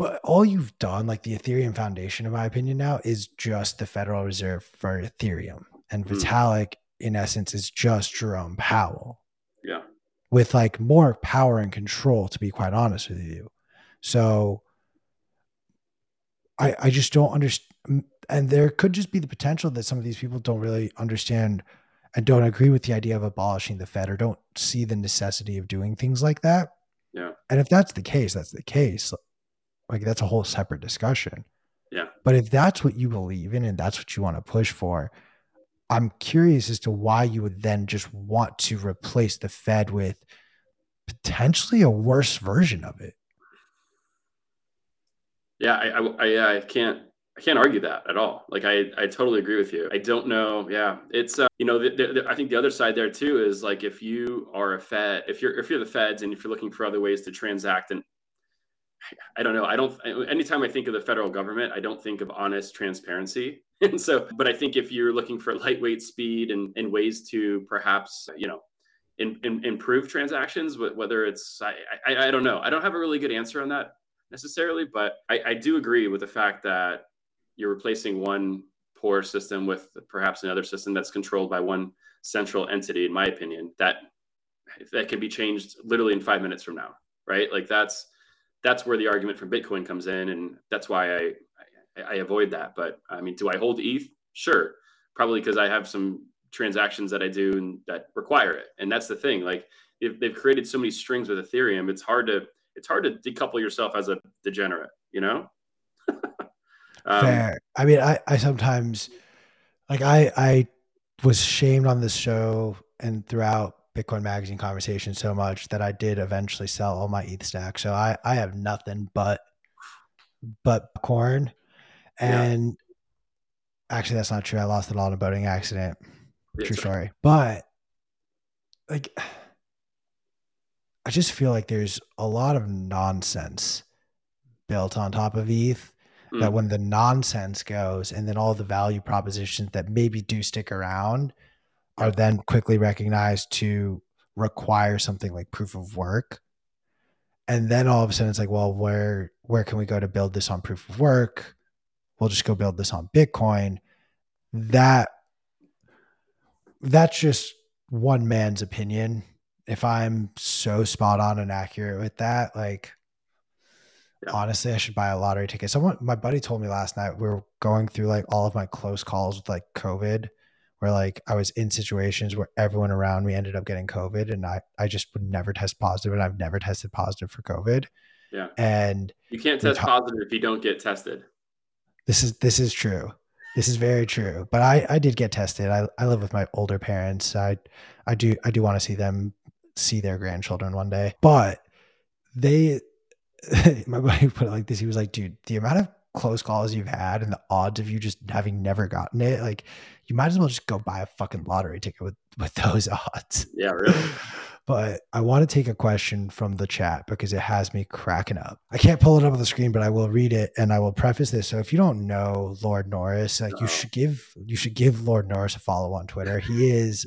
But all you've done, like the Ethereum Foundation, in my opinion, now is just the Federal Reserve for Ethereum, and Mm. Vitalik, in essence, is just Jerome Powell. Yeah. with like more power and control to be quite honest with you so i i just don't understand and there could just be the potential that some of these people don't really understand and don't agree with the idea of abolishing the fed or don't see the necessity of doing things like that Yeah. and if that's the case that's the case like that's a whole separate discussion Yeah. but if that's what you believe in and that's what you want to push for i'm curious as to why you would then just want to replace the fed with potentially a worse version of it Yeah, I, I, I, can't, I can't argue that at all. Like, I, I totally agree with you. I don't know. Yeah, it's, uh, you know, the, the, the- I think the other side there too is like if you are a Fed, if you're, if you're the Feds, and if you're looking for other ways to transact, and I don't know, I don't. Anytime I think of the federal government, I don't think of honest transparency. (laughs) And so, but I think if you're looking for lightweight speed and, and ways to perhaps, you know, in, in, improve transactions, wh- whether it's, I, I, I don't know, I don't have a really good answer on that necessarily, but I, I do agree with the fact that you're replacing one poor system with perhaps another system that's controlled by one central entity. In my opinion, that that can be changed literally in five minutes from now, right? Like that's that's where the argument for Bitcoin comes in, and that's why I I, I avoid that. But I mean, do I hold ETH? Sure, probably because I have some transactions that I do and that require it, and that's the thing. Like if they've created so many strings with Ethereum, it's hard to it's hard to decouple yourself as a degenerate, you know? (laughs) um, Fair. I mean, I, I sometimes like I I was shamed on this show and throughout Bitcoin magazine conversation so much that I did eventually sell all my ETH stack. So I I have nothing but but corn. Yeah. And actually that's not true. I lost it all in a boating accident. True story. But like I just feel like there's a lot of nonsense built on top of ETH that Mm. when the nonsense goes and then all the value propositions that maybe do stick around are then quickly recognized to require something like proof of work. And then all of a sudden it's like well where where can we go to build this on proof of work? We'll just go build this on bitcoin. That that's just one man's opinion. If i'm so spot on and accurate with that like Yeah. honestly i should buy a lottery ticket. Someone my buddy told me last night we were going through like all of my close calls with like covid where like i was in situations where everyone around me ended up getting covid and i i just would never test positive and i've never tested positive for covid. Yeah. and You can't test ta- positive if you don't get tested. this is this is true. This is very true. But i i did get tested. I i live with my older parents. I i do i do want to see them see their grandchildren one day. But they (laughs) my buddy put it like this. He was like dude the amount of close calls you've had and the odds of you just having never gotten it like you might as well just go buy a fucking lottery ticket with (laughs) with those odds Yeah, really. (laughs) but I want to take a question from the chat because it has me cracking up. I can't pull it up on the screen, but I will read it and I will preface this. So if you don't know Lord Norris, like No. you should give you should give Lord Norris a follow on Twitter. He is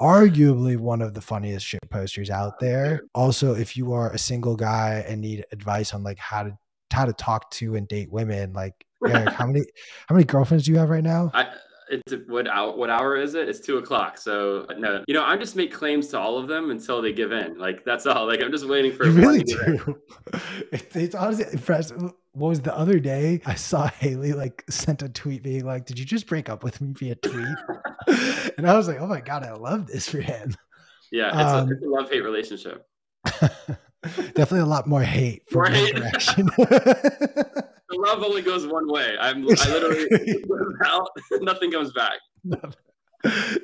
arguably one of the funniest shit posters out there. Also, if you are a single guy and need advice on like how to how to talk to and date women, like Eric, how many (laughs) how many girlfriends do you have right now? I it's what hour what hour is it? It's two o'clock. So no, you know, I just make claims to all of them until they give in. Like that's all. Like I'm just waiting for You really do. (laughs) It, it's honestly impressive. What was the other day? I saw Haley like sent a tweet being like, "Did you just break up with me via tweet?" (laughs) and I was like, "Oh my god, I love this for him." Yeah, it's, Um, a, it's a love hate relationship. Definitely a lot more hate one hate. direction. The love only goes one way. I'm I literally (laughs) (laughs) out, (laughs) nothing comes back.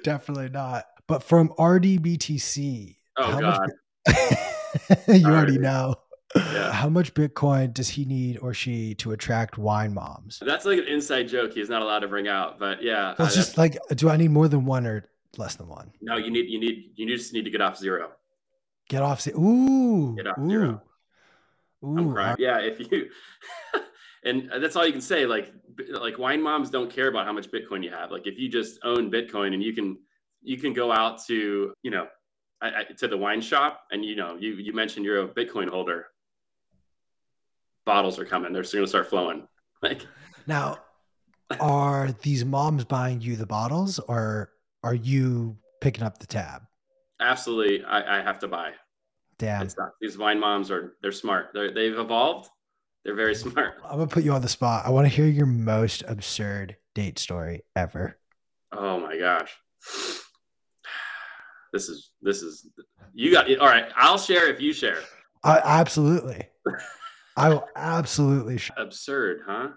Definitely not. But from RDBTC, Oh god. much? you already know. Yeah. How much Bitcoin does he need or she to attract wine moms? That's like an inside joke he's not allowed to bring out. But yeah. Uh, it's just like, do I need more than one or less than one? no, you need you need you just need to get off zero. Get off. se- Ooh. Get off ooh. zero. I'm Ooh. crying. Yeah, if you (laughs) and uh, that's all you can say. Like like wine moms don't care about how much Bitcoin you have. Like if you just own Bitcoin and you can you can go out to you know I, I, to the wine shop and you know you you mentioned you're a Bitcoin holder. Bottles are coming. They're going to start flowing. (laughs) Like now, are these moms buying you the bottles, or are you picking up the tab? Absolutely, I, I have to buy. Damn, these wine moms are they're smart. They're, they've evolved. They're very smart. (laughs) I'm gonna put you on the spot. I want to hear your most absurd date story ever. Oh my gosh (sighs) this is this is you got it. all right. I'll share if you share. I absolutely. (laughs) I will absolutely. Share. Absurd, huh?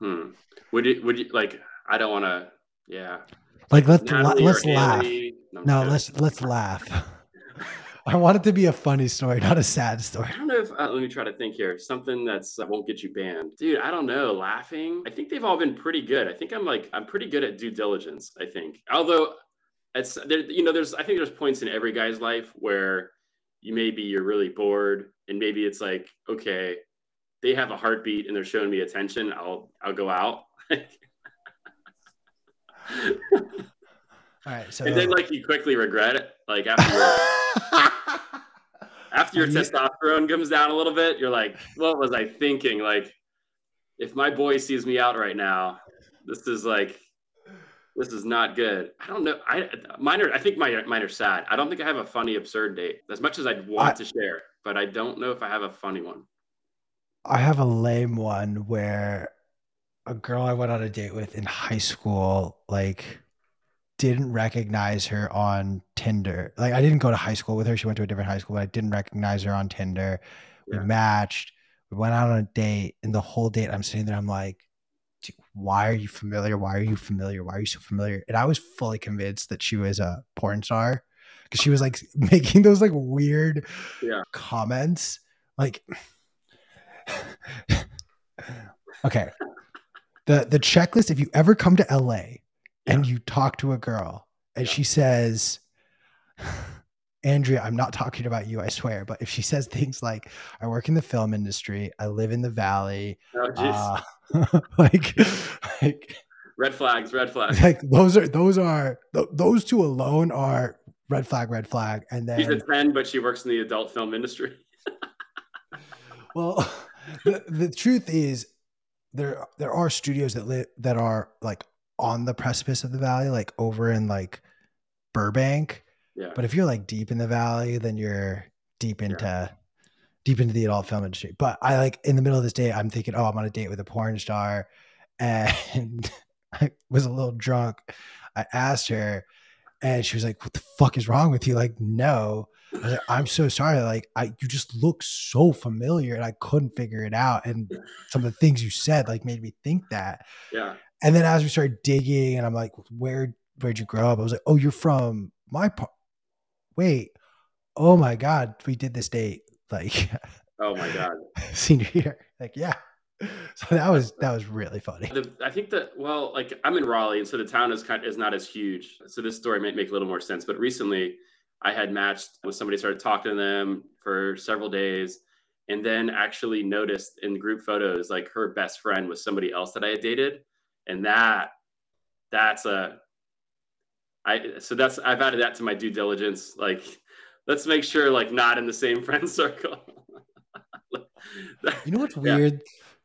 Hmm. Would you would you like? I don't want to. Yeah. Like let's la- let's laugh. No, no let's let's laugh. (laughs) I want it to be a funny story, not a sad story. I don't know if uh, let me try to think here. Something that's that won't get you banned, dude. I don't know. Laughing. I think they've all been pretty good. I think I'm like I'm pretty good at due diligence. I think, although it's there, you know, there's I think there's points in every guy's life where you maybe you're really bored and maybe it's like, okay, they have a heartbeat and they're showing me attention. I'll I'll go out. (laughs) All right. So and then like you quickly regret it. Like after your, (laughs) after your testosterone comes down a little bit, you're like, what was I thinking? Like if my boy sees me out right now, this is like this is not good. I don't know. I mine are. I think my mine are sad. I don't think I have a funny absurd date as much as I'd want I, to share, but I don't know if I have a funny one. I have a lame one where a girl I went on a date with in high school, like, didn't recognize her on Tinder. Like, I didn't go to high school with her. She went to a different high school, but I didn't recognize her on Tinder. We yeah. matched. We went out on a date, and the whole date, I'm sitting there. I'm like, why are you familiar? Why are you familiar? Why are you so familiar? And I was fully convinced that she was a porn star because she was like (laughs) making those like weird yeah. comments. Like, (sighs) okay, the the checklist. If you ever come to LA yeah. and you talk to a girl and yeah. she says. (sighs) Andrea, I'm not talking about you, I swear. But if she says things like, I work in the film industry, I live in the valley, oh, uh, (laughs) like, like red flags, red flags. Like those are those are those two alone are red flag, red flag. And then she's a 10, but she works in the adult film industry. (laughs) well, (laughs) the, the truth is there there are studios that live that are like on the precipice of the valley, like over in like Burbank. Yeah. But if you're like deep in the valley, then you're deep into yeah deep into the adult film industry. But I like in the middle of this day, I'm thinking, oh, I'm on a date with a porn star. (laughs) And (laughs) I was a little drunk. I asked her, and she was like, What the fuck is wrong with you? Like, no. I like, I'm so sorry. Like, I you just look so familiar and I couldn't figure it out. And some of the things you said like made me think that. Yeah. And then as we started digging, and I'm like, Where where'd you grow up? I was like, Oh, you're from my part. Wait. Oh my God, we did this date (laughs) like oh my god (laughs) senior year like yeah (laughs) so that was that was really funny the, i think that well like i'm in raleigh and so the town is kind of, is not as huge so this story might make a little more sense but recently i had matched with somebody started talking to them for several days and then actually noticed in group photos like her best friend was somebody else that i had dated and that that's a i so that's i've added that to my due diligence like let's make sure like not in the same (laughs) friend circle. you know what's (laughs) weird? Yeah.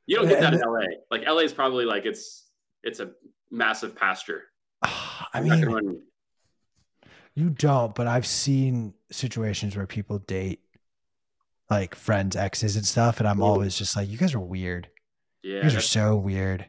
You don't get that in (laughs) LA. Like LA is probably like it's it's a massive pasture. (sighs) I mean, you don't, but I've seen situations where people date like friends' exes and stuff, and I'm always just like, you guys are weird. Yeah, you guys are so weird.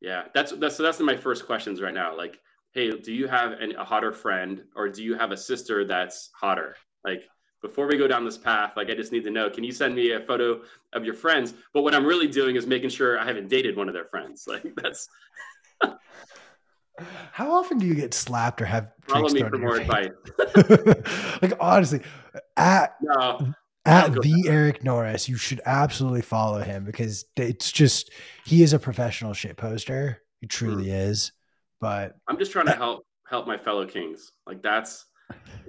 Yeah, that's that's so that's my first questions right now. Like, hey, do you have an, a hotter friend or do you have a sister that's hotter? Like, before we go down this path, like, I just need to know, can you send me a photo of your friends? But what I'm really doing is making sure I haven't dated one of their friends. (laughs) Like, that's. How often do you get slapped or have follow me for more advice? (laughs) like honestly, at no, at the Eric Norris, you should absolutely follow him because it's just he is a professional shit poster. He truly mm. is. But I'm just trying to help help my fellow kings. Like that's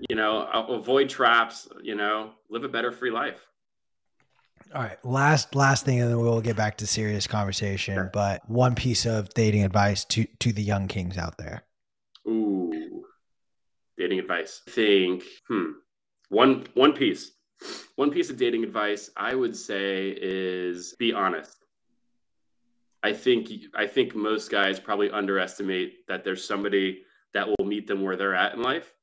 you know, avoid traps, you know, live a better free life. All right, last last thing, and then we'll get back to serious conversation. Sure. But one piece of dating advice to to the young kings out there. Ooh, dating advice. think hmm, one one piece, one piece of dating advice I would say is be honest. I think I think most guys probably underestimate that there's somebody that will meet them where they're at in life,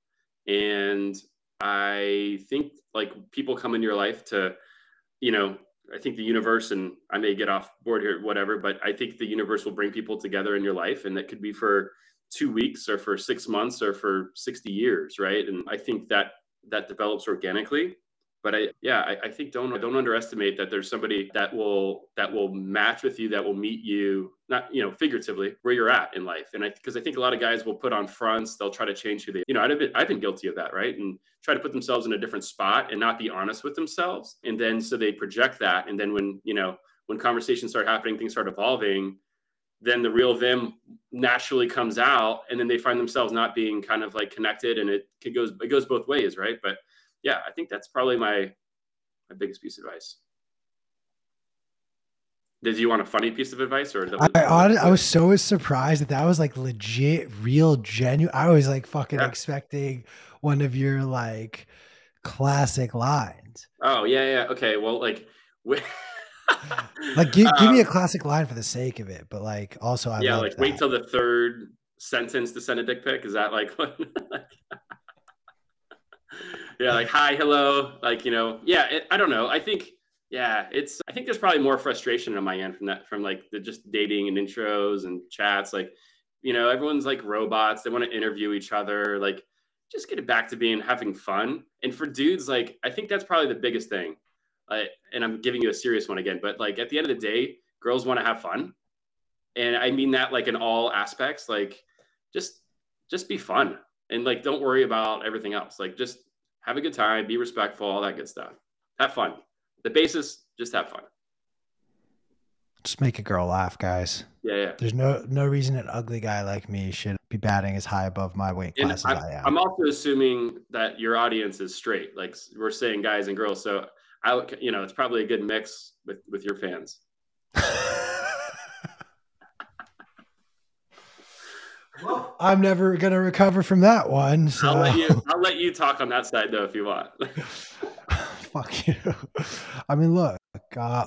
and I think like people come in your life to you know, I think the universe, and I may get off board here, whatever, but I think the universe will bring people together in your life, and that could be for two weeks or for six months or for 60 years, right? And I think that that develops organically but I yeah I, I, think don't don't underestimate that there's somebody that will that will match with you that will meet you not you know figuratively where you're at in life. And I because I think a lot of guys will put on fronts they'll try to change who they you know I've been I've been guilty of that right? And try to put themselves in a different spot and not be honest with themselves. And then so they project that. And then when you know when conversations start happening things start evolving then the real them naturally comes out. And then they find themselves not being kind of like connected. And it, it goes it goes both ways right? But yeah, I think that's probably my my biggest piece of advice. Did you want a funny piece of advice or? Was- I, I, I was so surprised that that was like legit, real, genuine. I was like fucking yeah. expecting one of your like classic lines. Oh yeah, yeah. Okay, well, like, (laughs) like give, give me a um, classic line for the sake of it, but like also I yeah, like that. wait till the third sentence to send a dick pic. Is that like? (laughs) yeah, like hi, hello, like you know, yeah. It, I don't know. I think yeah, it's. I think there's probably more frustration on my end from that, from like the just dating and intros and chats. Like, you know, everyone's like robots. They want to interview each other. Like, just get it back to being having fun. And for dudes, like, I think that's probably the biggest thing. Uh, and I'm giving you a serious one again, but like at the end of the day, girls want to have fun, and I mean that like in all aspects. Like, just just be fun and like don't worry about everything else. Like, just have a good time, be respectful, all that good stuff. Have fun. The basis, just have fun. Just make a girl laugh, guys. Yeah, yeah. There's no no reason an ugly guy like me should be batting as high above my weight class as I am. I'm also assuming that your audience is straight. Like we're saying guys and girls. So I you know, it's probably a good mix with with your fans. (laughs) I'm never gonna recover from that one. So. I'll let you. (laughs) I'll let you talk on that side though, if you want. (laughs) Fuck you. I mean, look, uh,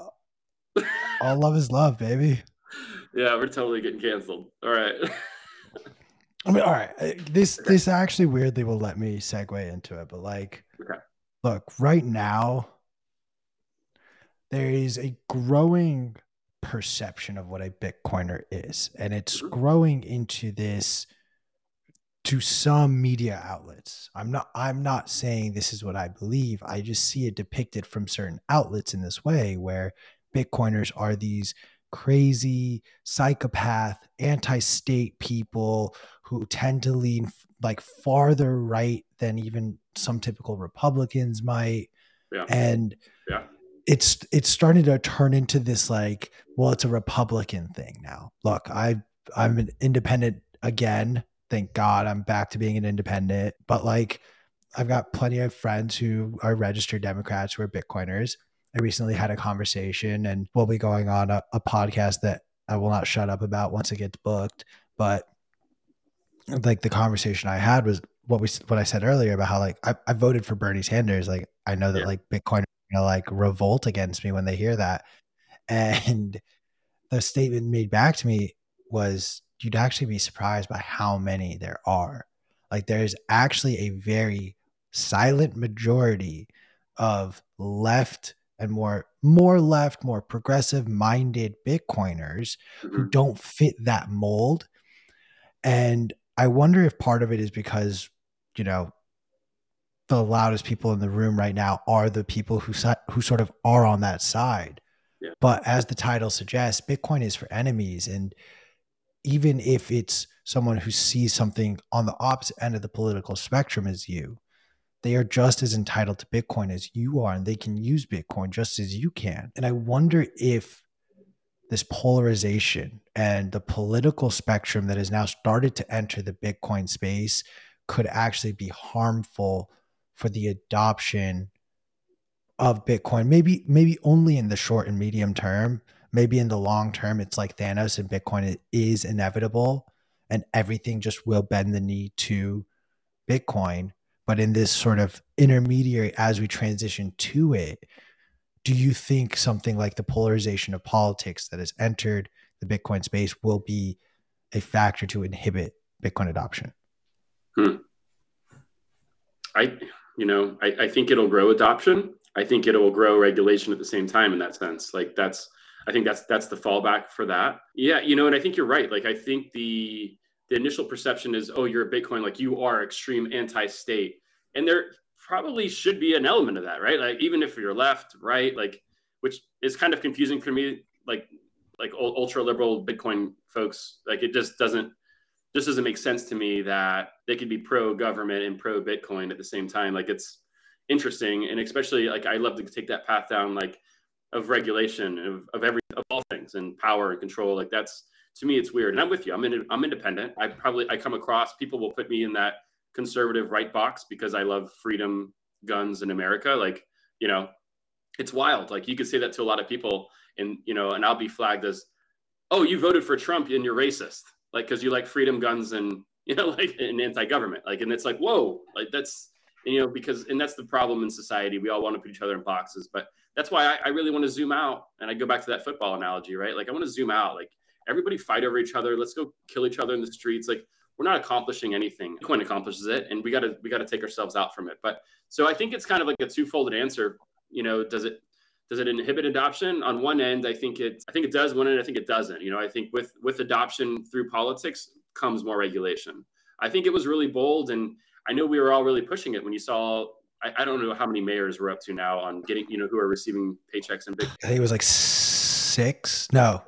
all love is love, baby. Yeah, we're totally getting canceled. All right. I mean, all right. Uh, this okay. this actually weirdly will let me segue into it, but like, okay. look, right now, there is a growing perception of what a Bitcoiner is. And it's mm-hmm. growing into this to some media outlets. I'm not I'm not saying this is what I believe. I just see it depicted from certain outlets in this way where Bitcoiners are these crazy psychopath anti-state people who tend to lean like farther right than even some typical Republicans might. Yeah. And yeah it's it's starting to turn into this like well it's a republican thing now look i i'm an independent again thank god i'm back to being an independent but like i've got plenty of friends who are registered democrats who are bitcoiners i recently had a conversation and we'll be going on a, a podcast that i will not shut up about once it gets booked but like the conversation i had was what we what i said earlier about how like i, I voted for bernie sanders like i know that yeah. like bitcoin to like revolt against me when they hear that. And the statement made back to me was you'd actually be surprised by how many there are. Like there's actually a very silent majority of left and more more left, more progressive minded Bitcoiners mm-hmm. who don't fit that mold. And I wonder if part of it is because, you know, the loudest people in the room right now are the people who who sort of are on that side. Yeah. But as the title suggests, Bitcoin is for enemies, and even if it's someone who sees something on the opposite end of the political spectrum as you, they are just as entitled to Bitcoin as you are, and they can use Bitcoin just as you can. And I wonder if this polarization and the political spectrum that has now started to enter the Bitcoin space could actually be harmful for the adoption of Bitcoin. Maybe maybe only in the short and medium term. Maybe in the long term, it's like Thanos and Bitcoin is inevitable, and everything just will bend the knee to Bitcoin. But in this sort of intermediary, as we transition to it, do you think something like the polarization of politics that has entered the Bitcoin space will be a factor to inhibit Bitcoin adoption? Hmm. I, you know, I, I think it'll grow adoption. I think it will grow regulation at the same time in that sense. Like that's, I think that's that's the fallback for that. Yeah, you know, and I think you're right. Like I think the the initial perception is, oh, you're a Bitcoin, like you are extreme anti-state, and there probably should be an element of that, right? Like even if you're left, right, like which is kind of confusing for me. Like like ultra liberal Bitcoin folks, like it just doesn't just doesn't make sense to me that they could be pro government and pro Bitcoin at the same time. Like it's interesting, and especially like I love to take that path down, like of regulation of, of every of all things and power and control. Like that's to me, it's weird. And I'm with you. I'm in, I'm independent. I probably I come across people will put me in that conservative right box because I love freedom, guns, in America. Like you know, it's wild. Like you could say that to a lot of people, and you know, and I'll be flagged as, oh, you voted for Trump and you're racist, like because you like freedom, guns, and (laughs) you know, like an anti-government. Like, and it's like, whoa, like that's you know, because and that's the problem in society. We all want to put each other in boxes, but that's why I, I really want to zoom out. And I go back to that football analogy, right? Like I want to zoom out. Like everybody fight over each other. Let's go kill each other in the streets. Like we're not accomplishing anything. Bitcoin accomplishes it, and we got to we got to take ourselves out from it. But so I think it's kind of like a two-folded answer. You know, does it does it inhibit adoption? On one end, I think it I think it does. One end, I think it doesn't. You know, I think with with adoption through politics comes more regulation. I think it was really bold, and I know we were all really pushing it when you saw. I, I don't know how many mayors we're up to now on getting you know who are receiving paychecks and big. I think it was like six. No,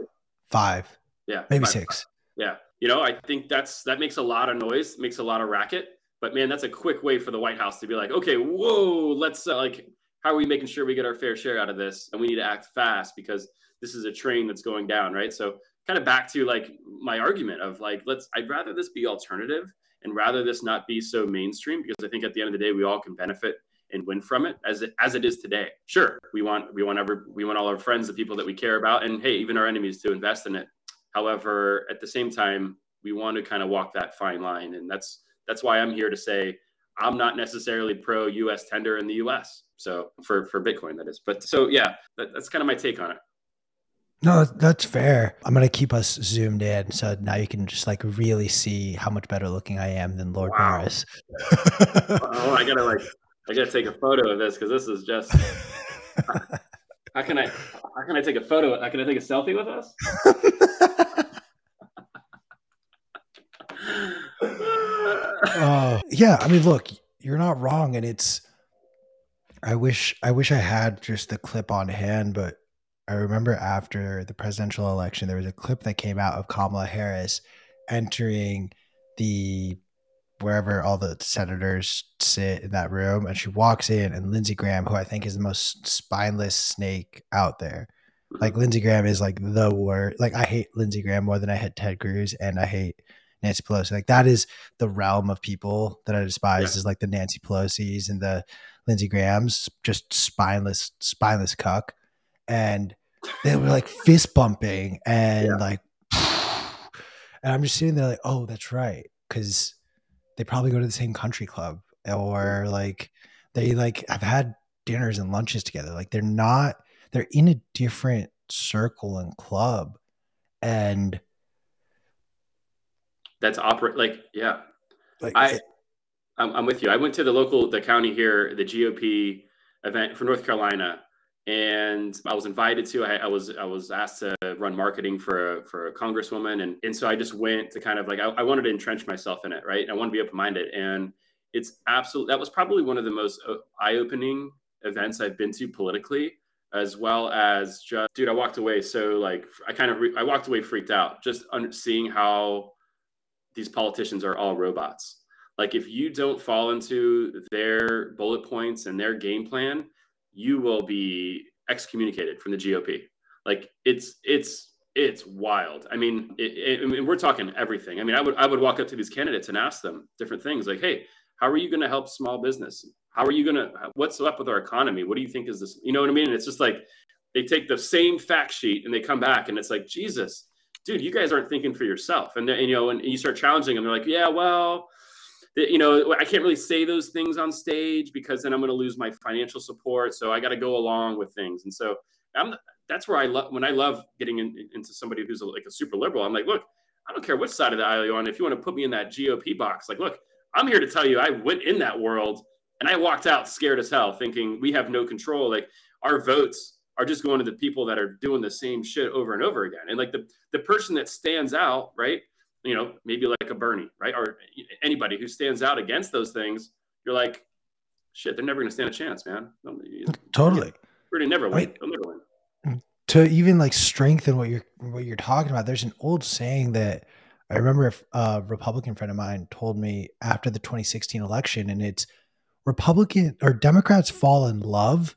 five. Yeah, maybe five, six. Five. Yeah, you know, I think that's that makes a lot of noise, makes a lot of racket. But man, that's a quick way for the White House to be like, okay, whoa, let's uh, like, how are we making sure we get our fair share out of this? And we need to act fast because this is a train that's going down, right? So kind of back to like my argument of like, let's. I'd rather this be alternative and rather this not be so mainstream because I think at the end of the day we all can benefit and win from it as it as it is today. Sure, we want we want ever we want all our friends, the people that we care about, and hey, even our enemies to invest in it. However, at the same time, we want to kind of walk that fine line, and that's that's why I'm here to say I'm not necessarily pro U.S. tender in the U.S. So for for Bitcoin, that is. But so yeah, that, that's kind of my take on it. No, that's fair. I'm gonna keep us zoomed in, so now you can just like really see how much better looking I am than Lord wow. Morris. oh, I gotta like, I gotta take a photo of this because this is just. (laughs) how can I? How can I take a photo? How can I take a selfie with us? uh, (laughs) yeah, I mean, look, you're not wrong, and it's. I wish I wish I had just the clip on hand, but I remember after the presidential election, there was a clip that came out of Kamala Harris entering the wherever all the senators sit in that room, and she walks in, and Lindsey Graham, who I think is the most spineless snake out there, like Lindsey Graham is like the word. Like I hate Lindsey Graham more than I hate Ted Cruz, and I hate Nancy Pelosi. Like that is the realm of people that I despise. Yeah. Is like the Nancy Pelosi's and the Lindsey Grahams, just spineless, spineless cuck and they were like fist bumping and yeah. like (sighs) and i'm just sitting there like oh that's right because they probably go to the same country club or like they like have had dinners and lunches together. Like they're not they're in a different circle and club and that's operate like yeah. Like i I'm, I'm with you. I went to the local the county here the gop event for north carolina and I was invited to. I, I, was I was asked to run marketing for a, for a congresswoman, and and so I just went to kind of like I, I wanted to entrench myself in it, right? I want to be open minded, and it's absolutely that was probably one of the most uh, eye opening events I've been to politically, as well as just dude. I walked away so like I kind of re- I walked away freaked out just under, seeing how these politicians are all robots. Like if you don't fall into their bullet points and their game plan you will be excommunicated from the GOP. Like it's it's it's wild. I mean, it, it, I mean, we're talking everything. I mean, I would I would walk up to these candidates and ask them different things like, "Hey, how are you going to help small business? how are you gonna? What's up with our economy? What do you think is this? You know what I mean? And it's just like they take the same fact sheet and they come back and it's like Jesus, dude, you guys aren't thinking for yourself. And, and you know, and you start challenging them, they're like, yeah, well, you know, I can't really say those things on stage because then I'm going to lose my financial support. So I got to go along with things. And so I'm, that's where I love when I love getting in, into somebody who's a, like a super liberal. I'm like, look, I don't care which side of the aisle you're on. If you want to put me in that GOP box, like, look, I'm here to tell you I went in that world and I walked out scared as hell, thinking we have no control. Like our votes are just going to the people that are doing the same shit over and over again. And like the the person that stands out, right? You know, maybe like a Bernie, right? Or anybody who stands out against those things, you're like, shit, they're never going to stand a chance, man. Totally. Really never win. They'll never win. To even like strengthen what you're what you're talking about, there's an old saying that I remember a Republican friend of mine told me after the 2016 election, and it's Republican or Democrats fall in love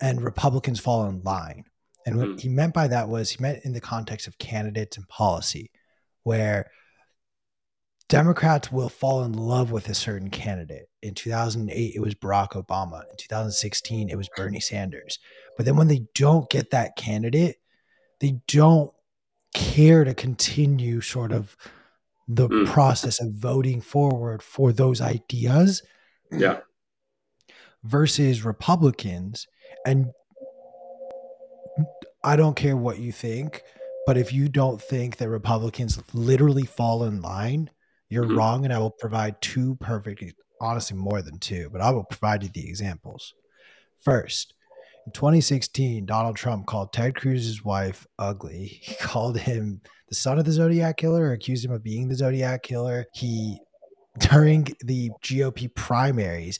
and Republicans fall in line. And what mm-hmm. he meant by that was he meant in the context of candidates and policy, where Democrats will fall in love with a certain candidate. In 2008, it was Barack Obama. In 2016, it was Bernie Sanders. But then when they don't get that candidate, they don't care to continue sort of the mm. process of voting forward for those ideas yeah. Versus Republicans. And I don't care what you think, but if you don't think that Republicans literally fall in line, you're mm-hmm. wrong. And I will provide two perfect, honestly, more than two, but I will provide you the examples. First, in 2016, Donald Trump called Ted Cruz's wife ugly. (laughs) He called him the son of the Zodiac killer, accused him of being the Zodiac killer. He during the GOP primaries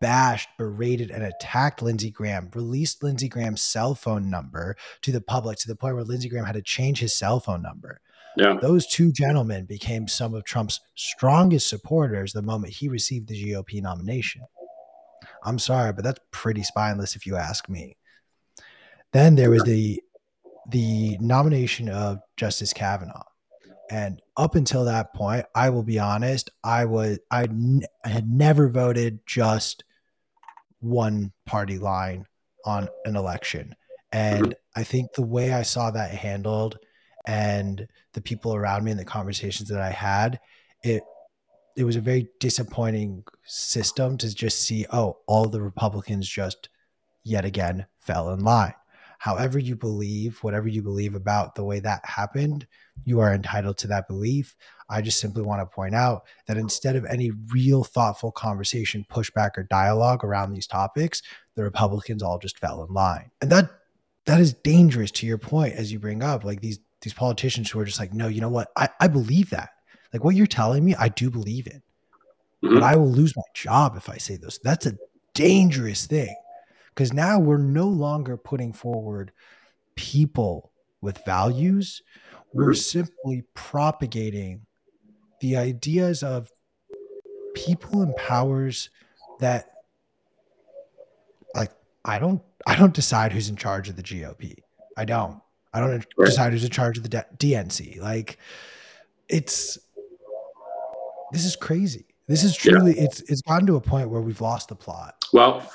bashed, berated, and attacked Lindsey Graham, released Lindsey Graham's cell phone number to the public to the point where Lindsey Graham had to change his cell phone number. Yeah. Those two gentlemen became some of Trump's strongest supporters the moment he received the GOP nomination. I'm sorry, but that's pretty spineless if you ask me. Then there was the the nomination of Justice Kavanaugh. And up until that point, I will be honest, I was I, n- I had never voted just one party line on an election. And. I think the way I saw that handled and the people around me and the conversations that I had, it it was a very disappointing system to just see, oh, all the Republicans just yet again fell in line however you believe, whatever you believe about the way that happened, you are entitled to that belief. I just simply want to point out that instead of any real thoughtful conversation, pushback, or dialogue around these topics, the Republicans all just fell in line. And that that is dangerous to your point as you bring up, like these these politicians who are just like, no, you know what? I, I believe that. Like what you're telling me, I do believe it. Mm-hmm. But I will lose my job if I say those. That's a dangerous thing because now we're no longer putting forward people with values. We're simply propagating the ideas of people and powers that like I don't I don't decide who's in charge of the GOP. I don't. I don't decide who's in charge of the DNC. Like it's this is crazy. This is truly yeah. it's it's gotten to a point where we've lost the plot. Well,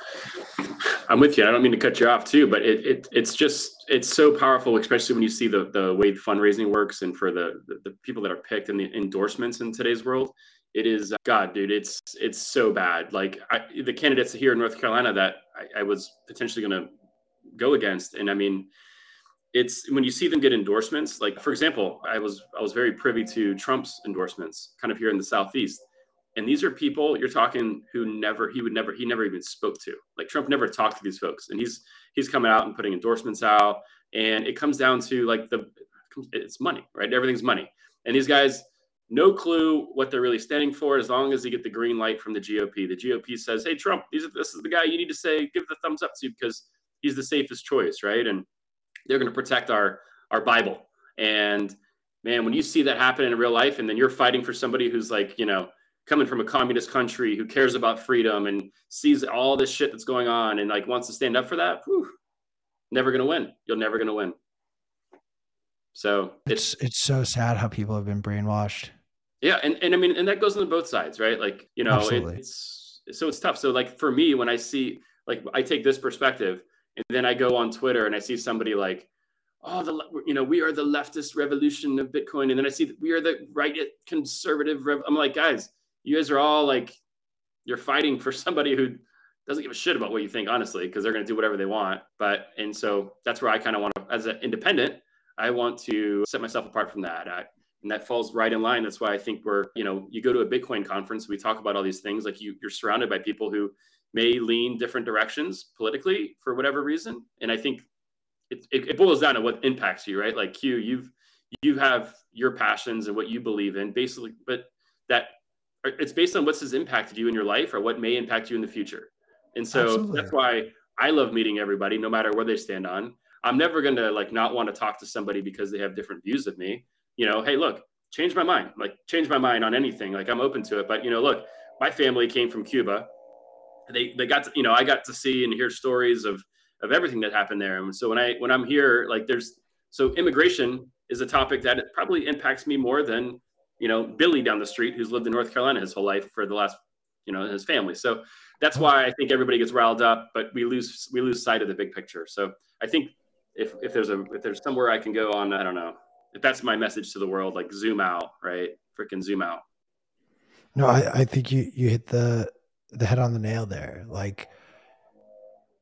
I'm with you. I don't mean to cut you off too, but it, it it's just it's so powerful, especially when you see the the way fundraising works and for the, the, the people that are picked and the endorsements in today's world. It is uh, God, dude. It's it's so bad. Like I, the candidates here in North Carolina that I, I was potentially going to go against, and I mean, it's when you see them get endorsements. Like for example, I was I was very privy to Trump's endorsements, kind of here in the southeast and these are people you're talking who never he would never he never even spoke to. Like Trump never talked to these folks, and he's he's coming out and putting endorsements out, and it comes down to like the it's money, right? Everything's money, and these guys no clue what they're really standing for as long as they get the green light from the GOP. The GOP says, "Hey, Trump, these are, this is the guy you need to say give the thumbs up to because he's the safest choice, right?" And they're going to protect our our Bible. And man, when you see that happen in real life, and then you're fighting for somebody who's like, you know, coming from a communist country who cares about freedom and sees all this shit that's going on and like wants to stand up for that, whew, never gonna win. You're never gonna win. So it's it's so sad how people have been brainwashed. Yeah, and, and I mean, and that goes on both sides, right? Like, you know, it, it's so it's tough. So like for me, when I see like I take this perspective, and then I go on Twitter and I see somebody like, oh, the you know we are the leftist revolution of Bitcoin, and then I see we are the right conservative. Rev-. I'm like, guys, you guys are all like, you're fighting for somebody who doesn't give a shit about what you think, honestly, because they're going to do whatever they want. But and so that's where I kind of want to, as an independent, I want to set myself apart from that. I, and that falls right in line. That's why I think we're, you know, you go to a Bitcoin conference, we talk about all these things. Like you, you're surrounded by people who may lean different directions politically for whatever reason. And I think it, it, it boils down to what impacts you, right? Like Q, you've you have your passions and what you believe in, basically, but that it's based on what's has impacted you in your life or what may impact you in the future. And so Absolutely. that's why I love meeting everybody, no matter where they stand on. I'm never going to like not want to talk to somebody because they have different views of me. You know, hey, look, change my mind. Like change my mind on anything. Like I'm open to it. But you know, look, my family came from Cuba. They they got to, you know, I got to see and hear stories of of everything that happened there. And so when I when I'm here, like there's so immigration is a topic that it probably impacts me more than you know Billy down the street who's lived in North Carolina his whole life for the last you know his family. So that's why I think everybody gets riled up, but we lose we lose sight of the big picture. So I think if if there's a if there's somewhere I can go on, I don't know, if that's my message to the world, like zoom out, right? Freaking zoom out. No, I, I think you you hit the the head on the nail there. Like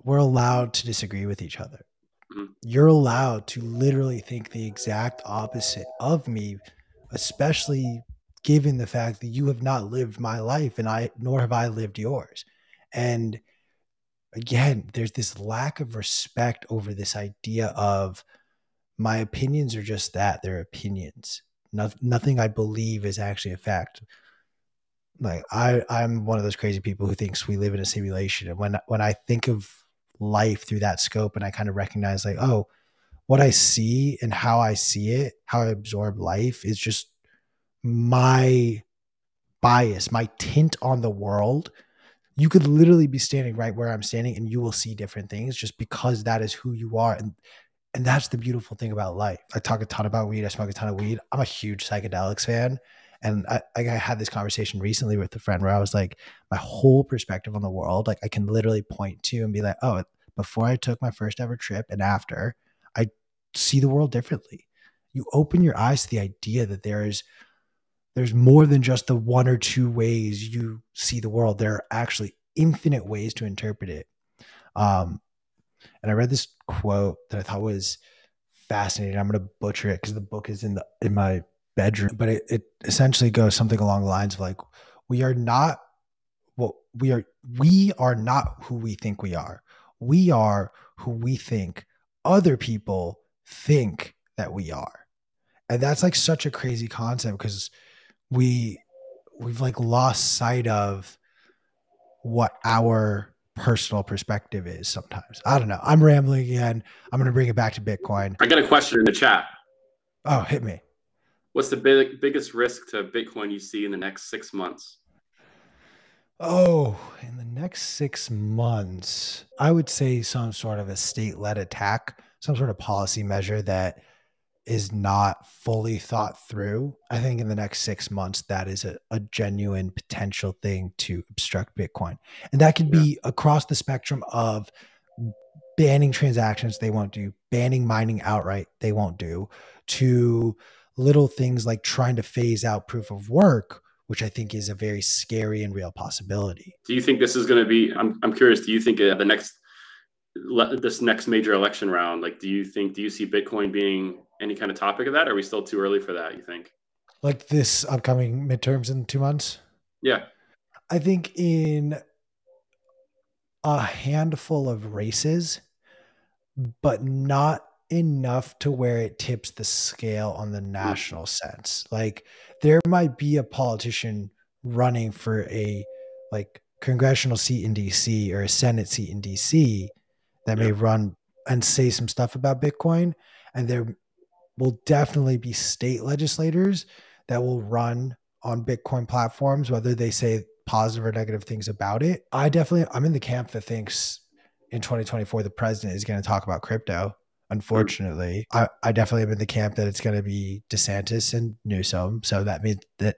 we're allowed to disagree with each other. Mm-hmm. You're allowed to literally think the exact opposite of me, especially given the fact that you have not lived my life and I nor have I lived yours. And again, there's this lack of respect over this idea of my opinions are just that they're opinions. No, nothing I believe is actually a fact. Like I, I'm one of those crazy people who thinks we live in a simulation. And when when I think of life through that scope, and I kind of recognize like, oh, what I see and how I see it, how I absorb life is just my bias, my tint on the world you could literally be standing right where I'm standing and you will see different things just because that is who you are. And and that's the beautiful thing about life. I talk a ton about weed. I smoke a ton of weed. I'm a huge psychedelics fan. And I, I had this conversation recently with a friend where I was like, my whole perspective on the world, like I can literally point to and be like, oh, before I took my first ever trip and after, I see the world differently. You open your eyes to the idea that there is there's more than just the one or two ways you see the world. There are actually infinite ways to interpret it. Um, and I read this quote that I thought was fascinating. I'm going to butcher it because the book is in the in my bedroom, but it, it essentially goes something along the lines of like, we are not what we are. We are not who we think we are. We are who we think other people think that we are. And that's like such a crazy concept because we we've like lost sight of what our personal perspective is sometimes. I don't know. I'm rambling again. I'm going to bring it back to Bitcoin. I got a question in the chat. Oh, hit me. What's the big, biggest risk to Bitcoin you see in the next six months? Oh, in the next six months, I would say some sort of a state led attack, some sort of policy measure that is not fully thought through, I think in the next six months, that is a, a genuine potential thing to obstruct Bitcoin. And that could be across the spectrum of banning transactions they won't do, banning mining outright they won't do, to little things like trying to phase out proof of work, which I think is a very scary and real possibility. Do you think this is going to be? I'm, I'm curious. Do you think uh, the next this next major election round, like, do you think do you see Bitcoin being any kind of topic of that? are we still too early for that? You think? Like this upcoming midterms in two months? Yeah, I think in a handful of races, but not enough to where it tips the scale on the national sense. Like there might be a politician running for a like congressional seat in DC or a Senate seat in DC that yeah. may run and say some stuff about Bitcoin. And there will definitely be state legislators that will run on Bitcoin platforms, whether they say positive or negative things about it. I definitely, I'm in the camp that thinks in 2024 the president is going to talk about crypto. Unfortunately, I, I definitely am in the camp that it's going to be DeSantis and Newsom. So that means that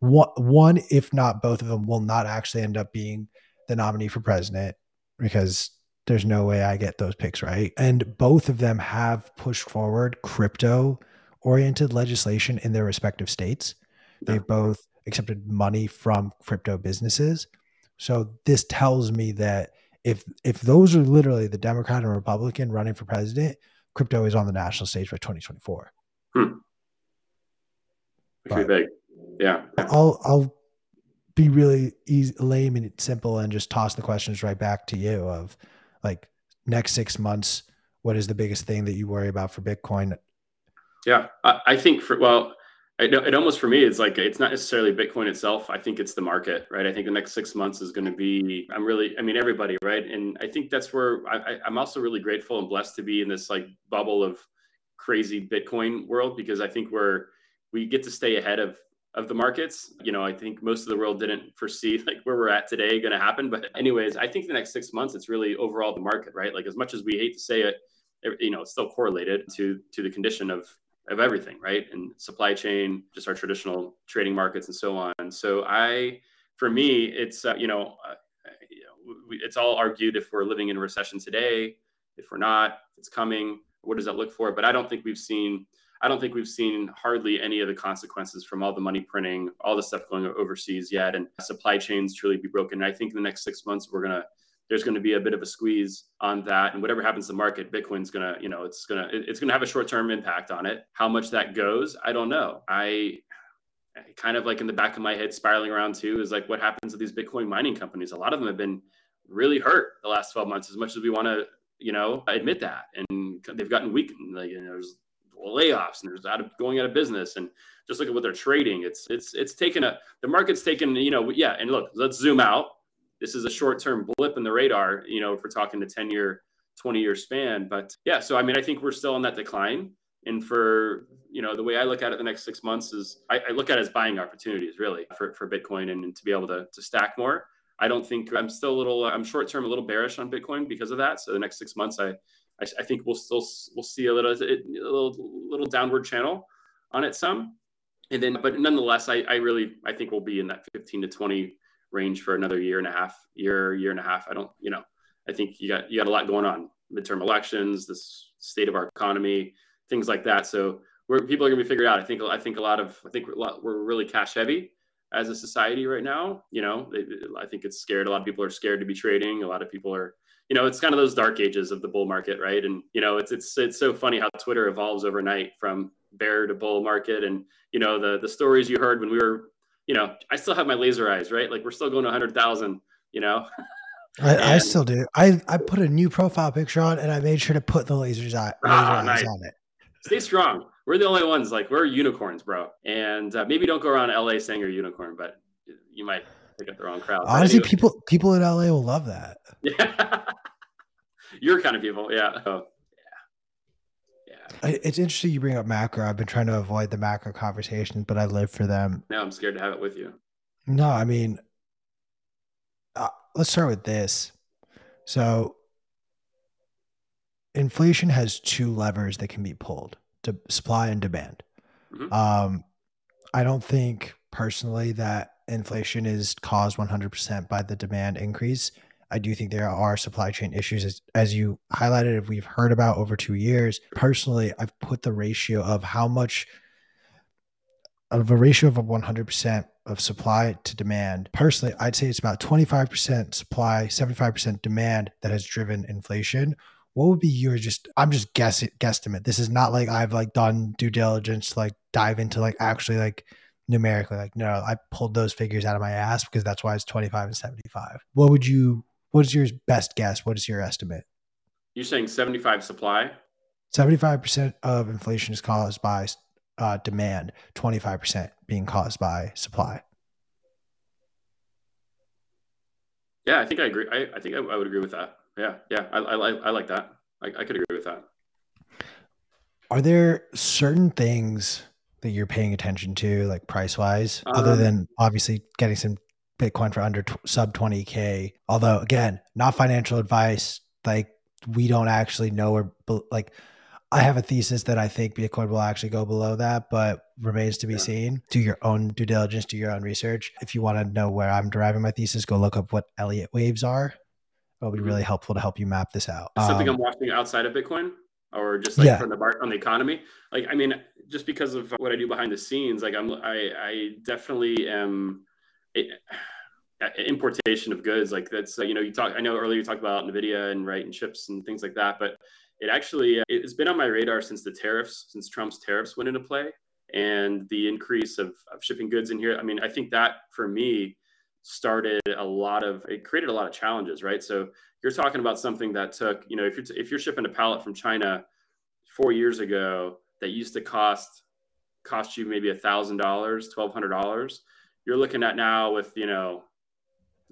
one, one, if not both of them, will not actually end up being the nominee for president because there's no way I get those picks right. And both of them have pushed forward crypto oriented legislation in their respective states. They've both accepted money from crypto businesses. So this tells me that if if those are literally the Democrat and Republican running for president, crypto is on the national stage by 2024. Hmm. But big. Yeah. I'll I'll be really easy, lame and simple and just toss the questions right back to you of like next six months, what is the biggest thing that you worry about for Bitcoin? Yeah, I, I think for well, it, it almost for me it's like it's not necessarily bitcoin itself. I think it's the market right? I think the next six months is going to be i'm really i mean everybody right? And i think that's where I, i'm also really grateful and blessed to be in this like bubble of crazy bitcoin world because i think we're we get to stay ahead of of the markets. You know i think most of the world didn't foresee (laughs) like where we're at today going to happen. But anyways i think the next six months it's really overall the market right? Like as much as we hate to say it you know it's still correlated to to the condition of of everything, right? And supply chain, just our traditional trading markets and so on. So I, for me, it's uh, you know, uh, you know we, it's all argued if we're living in a recession today, if we're not, if it's coming. What does that look for? But I don't think we've seen. I don't think we've seen hardly any of the consequences from all the money printing, all the stuff going overseas yet, and supply chains truly be broken. And I think in the next six months we're gonna there's going to be a bit of a squeeze on that. And whatever happens to the market bitcoin's going to you know it's going to it's going to have a short-term impact on it. How much that goes i don't know. I kind of like in the back of my head spiraling around too is like what happens to these bitcoin mining companies. A lot of them have been really hurt the last 12 months as much as we want to you know admit that. And they've gotten weak like you know, there's layoffs and there's out of going out of business. And just look at what they're trading. It's it's it's taken a the market's taken you know yeah. And look let's zoom out this is a short term blip in the radar, you know, if we're talking the 10 year, 20 year span. But yeah, so I mean, I think we're still on that decline. And for, you know, the way I look at it the next six months is I, I look at it as buying opportunities really for, for Bitcoin and, and to be able to, to stack more. I don't think I'm still a little, I'm short term, a little bearish on Bitcoin because of that. So the next six months, I, I, I think we'll still, we'll see a little, a little, little downward channel on it some. And then, but nonetheless, I, I really, I think we'll be in that 15 to 20 range for another year and a half, year, year and a half. I don't, you know, I think you got you got a lot going on, midterm elections, this state of our economy, things like that. So where people are going to be figured out. I think I think a lot of I think we're, we're really cash heavy as a society right now. You know, I think it's scared. A lot of people are scared to be trading. A lot of people are, you know, it's kind of those dark ages of the bull market, right? And you know, it's it's it's so funny how Twitter evolves overnight from bear to bull market, and you know the the stories you heard when we were you know, I still have my laser eyes, right? Like we're still going to 100,000, you know? (laughs) I, I, still do. I, I put a new profile picture on and I made sure to put the lasers eye, laser oh, nice. on it. Stay strong. We're the only ones like we're unicorns, bro. And uh, maybe don't go around LA saying you're a unicorn, but you might pick up the wrong crowd. Honestly, anyway. people people in LA will love that. (laughs) Yeah. Your kind of people. Yeah. Oh, it's interesting you bring up macro. I've been trying to avoid the macro conversations, but I live for them. Now I'm scared to have it with you. No, I mean, uh, let's start with this. So, inflation has two levers that can be pulled: to supply and demand. Mm-hmm. Um, I don't think personally that inflation is caused 100% by the demand increase. I do think there are supply chain issues, as, as you highlighted, if we've heard about over two years. Personally, I've put the ratio of how much of a ratio of a 100% of supply to demand. Personally, I'd say it's about 25% supply, 75% demand that has driven inflation. What would be your just I'm just guessing guesstimate. This is not like I've like done due diligence to like dive into like actually like numerically like no, I pulled those figures out of my ass because that's why it's 25 and 75. What would you what is your best guess? What is your estimate? You're saying 75 supply? 75% of inflation is caused by uh, demand, 25% being caused by supply. Yeah, I think I agree. I, I think I, I, would agree with that. Yeah, yeah, I, I, I like that. I, I could agree with that. Are there certain things that you're paying attention to, like price wise, um, other than obviously getting some Bitcoin for under t- sub 20K. Although, again, not financial advice. Like, we don't actually know or like, I have a thesis that I think Bitcoin will actually go below that, but remains to be yeah. seen. Do your own due diligence, do your own research. If you want to know where I'm deriving my thesis, go look up what Elliott waves are. It'll be mm-hmm. really helpful to help you map this out. Something um, I'm watching outside of Bitcoin or just like yeah. from the bar on the economy. Like, I mean, just because of what I do behind the scenes, like I'm, I, I definitely am. It, uh, importation of goods like that's you know you talk i know earlier you talked about nvidia and right and chips and things like that but it actually uh, it's been on my radar since the tariffs since trump's tariffs went into play and the increase of, of shipping goods in here. I mean i think that for me started a lot of it created a lot of challenges right? So you're talking about something that took you know if you're if you're shipping a pallet from china four years ago that used to cost cost you maybe a thousand dollars twelve hundred dollars you're looking at now with you know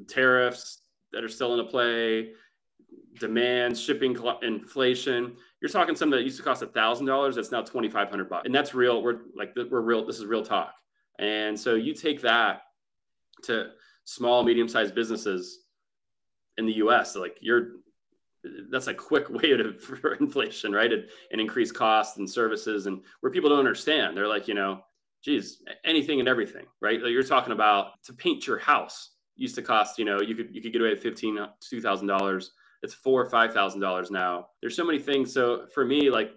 tariffs that are still in play, demand, shipping inflation. You're talking something that used to cost a thousand dollars that's now twenty five hundred bucks, and that's real. We're like we're real. This is real talk. And so you take that to small, medium sized businesses in the U.S. like you're that's a quick (laughs) way to for inflation, right? And, and increase costs and services, and where people don't understand, they're like, you know, geez, anything and everything, right? Like you're talking about to paint your house used to cost, you know, you could you could get away with fifteen, uh, two thousand dollars. It's four or five thousand dollars now. There's so many things. So for me, like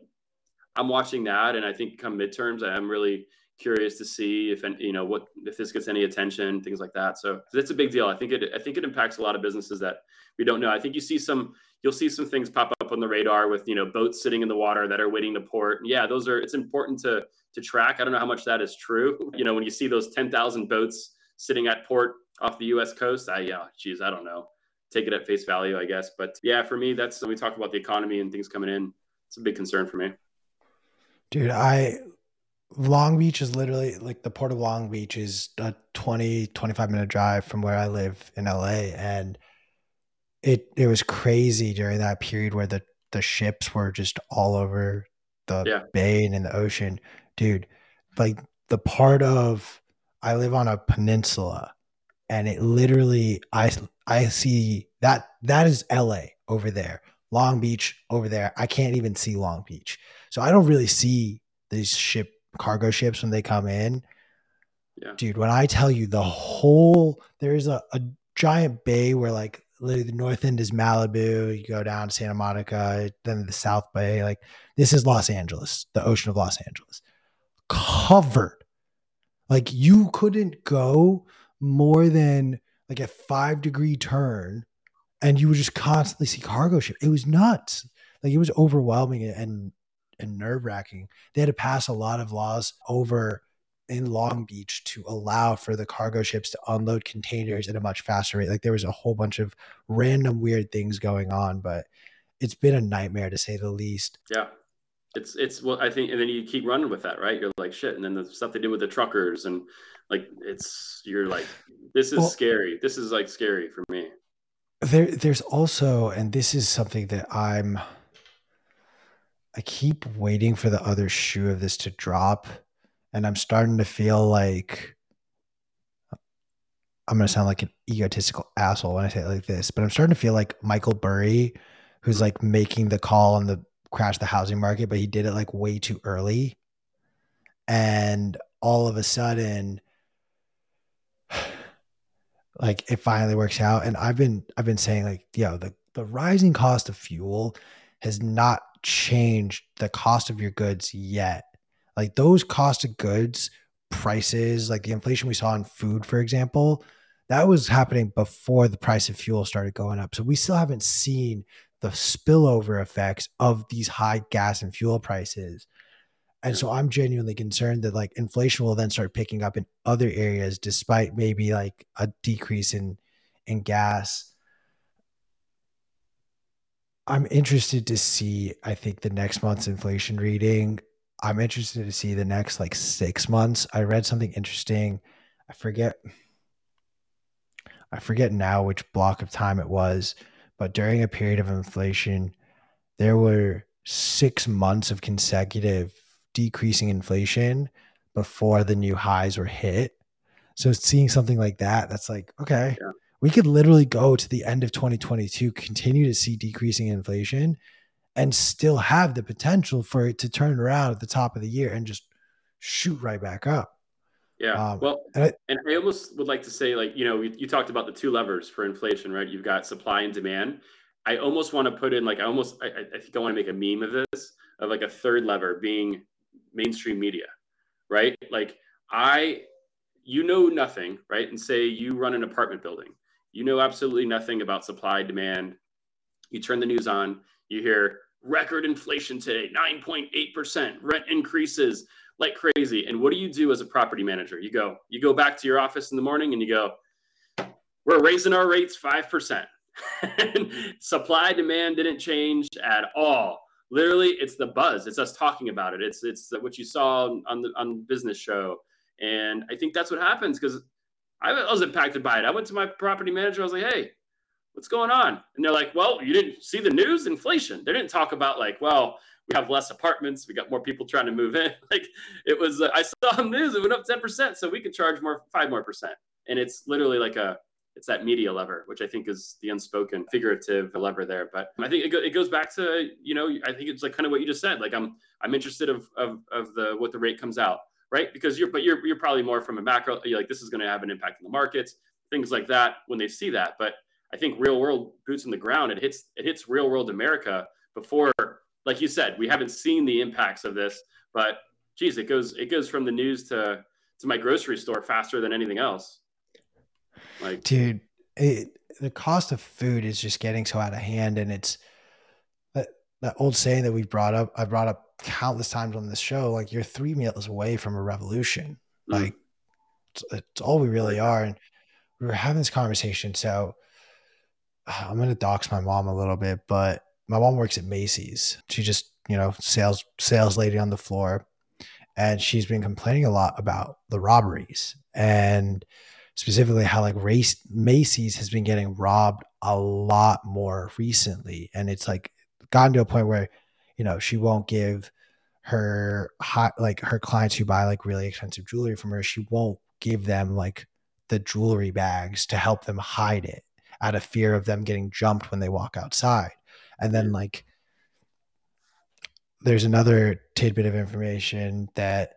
I'm watching that, and I think come midterms, I'm really curious to see if you know what if this gets any attention, things like that. So that's a big deal. I think it I think it impacts a lot of businesses that we don't know. I think you see some you'll see some things pop up on the radar with you know boats sitting in the water that are waiting to port. Yeah, those are it's important to to track. I don't know how much that is true. (laughs) You know, when you see those 10,000 boats sitting at port off the U.S. coast, I yeah, geez, I don't know. Take it at face value, I guess. But yeah, for me, that's when we talk about the economy and things coming in. It's a big concern for me. Dude, I Long Beach is literally like the port of Long Beach is a 20, 25 minute drive from where I live in LA. And it it was crazy during that period where the, the ships were just all over the yeah. bay and in the ocean. Dude, like the part of I live on a peninsula and it literally I I see that that is LA over there. Long Beach over there. I can't even see Long Beach. So I don't really see these ship cargo ships when they come in. Yeah. Dude, when I tell you the whole there's a, a giant bay where like literally the north end is Malibu, you go down to Santa Monica, then the South Bay. Like this is Los Angeles, the ocean of Los Angeles. Covered. Like you couldn't go more than like a five degree turn and you would just constantly see cargo ship. It was nuts. Like it was overwhelming and and nerve wracking. They had to pass a lot of laws over in Long Beach to allow for the cargo ships to unload containers at a much faster rate. Like there was a whole bunch of random weird things going on, but it's been a nightmare to say the least. Yeah. It's it's well I think and then you keep running with that, right? You're like shit. And then the stuff they did with the truckers and like it's you're like this is well, scary this is like scary for me there there's also and this is something that i'm i keep waiting for the other shoe of this to drop and i'm starting to feel like i'm going to sound like an egotistical asshole when i say it like this but i'm starting to feel like michael burry who's like making the call on the crash the housing market but he did it like way too early and all of a sudden (sighs) like it finally works out. And I've been I've been saying like, yo, the the rising cost of fuel has not changed the cost of your goods yet. Like those cost of goods prices, like the inflation we saw in food, for example, that was happening before the price of fuel started going up. So we still haven't seen the spillover effects of these high gas and fuel prices. And so I'm genuinely concerned that like inflation will then start picking up in other areas despite maybe like a decrease in in gas. I'm interested to see I think the next month's inflation reading. I'm interested to see the next like 6 months. I read something interesting. I forget I forget now which block of time it was, but during a period of inflation there were 6 months of consecutive decreasing inflation before the new highs were hit. So seeing something like that, that's like, okay, yeah. We could literally go to the end of 2022, continue to see decreasing inflation, and still have the potential for it to turn around at the top of the year and just shoot right back up. Yeah. Um, well, and I, and I, almost would like to say, like, you know, you, you talked about the two levers for inflation, right? You've got supply and demand. I almost want to put in, like, I almost, I, I think I want to make a meme of this, of like a third lever being mainstream media, right? Like, I, you know nothing, right? And say you run an apartment building, you know absolutely nothing about supply, demand. You turn the news on, you hear record inflation today, 9.8%, rent increases, like crazy. And what do you do as a property manager? You go, you go back to your office in the morning and you go, we're raising our rates 5%. (laughs) supply demand didn't change at all. Literally, it's the buzz. It's us talking about it. It's it's what you saw on the on business show, and I think that's what happens because I was impacted by it. I went to my property manager. I was like, "Hey, what's going on?" And they're like, "Well, you didn't see the news, inflation." They didn't talk about like, "Well, we have less apartments. We got more people trying to move in. (laughs) Like it was, uh, I saw the news, it went up 10%. So we could charge more, five more percent. And it's literally like a, it's that media lever, which I think is the unspoken figurative lever there. But I think it, go, it goes back to, you know, I think it's like kind of what you just said. Like I'm, I'm interested of, of, of the, what the rate comes out, right? Because you're, but you're, you're probably more from a macro, like, this is going to have an impact on the markets, things like that when they see that. But I think real world boots on the ground, it hits, it hits real world America before like you said, we haven't seen the impacts of this, but geez, it goes it goes from the news to to my grocery store faster than anything else. Like, dude, it, the cost of food is just getting so out of hand, and it's that old saying that we brought up. I brought up countless times on this show. Like, you're three meals away from a revolution. Mm. Like, it's, it's all we really are, and we were having this conversation. So, I'm gonna dox my mom a little bit, but my mom works at Macy's. She just, you know, sales sales lady on the floor. And she's been complaining a lot about the robberies and specifically how like race Macy's has been getting robbed a lot more recently. And it's like gotten to a point where, you know, she won't give her hot like her clients who buy like really expensive jewelry from her, she won't give them like the jewelry bags to help them hide it out of fear of them getting jumped when they walk outside. And then like there's another tidbit of information that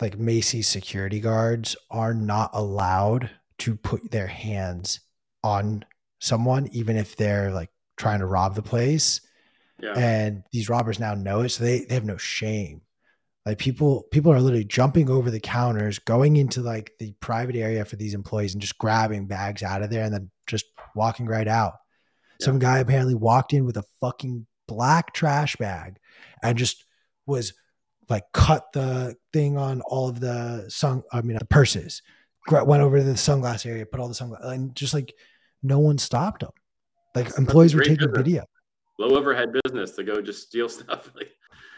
like Macy's security guards are not allowed to put their hands on someone, even if they're like trying to rob the place. Yeah. And these robbers now know it, so they, they have no shame. Like people people are literally jumping over the counters, going into like the private area for these employees and just grabbing bags out of there and then just walking right out. Some guy apparently walked in with a fucking black trash bag and just was like cut the thing on all of the sun. I mean, the purses. Went over to the sunglass area, put all the sunglasses, and just like no one stopped him. Like employees were taking video. Low overhead business to go just steal (laughs) stuff. Like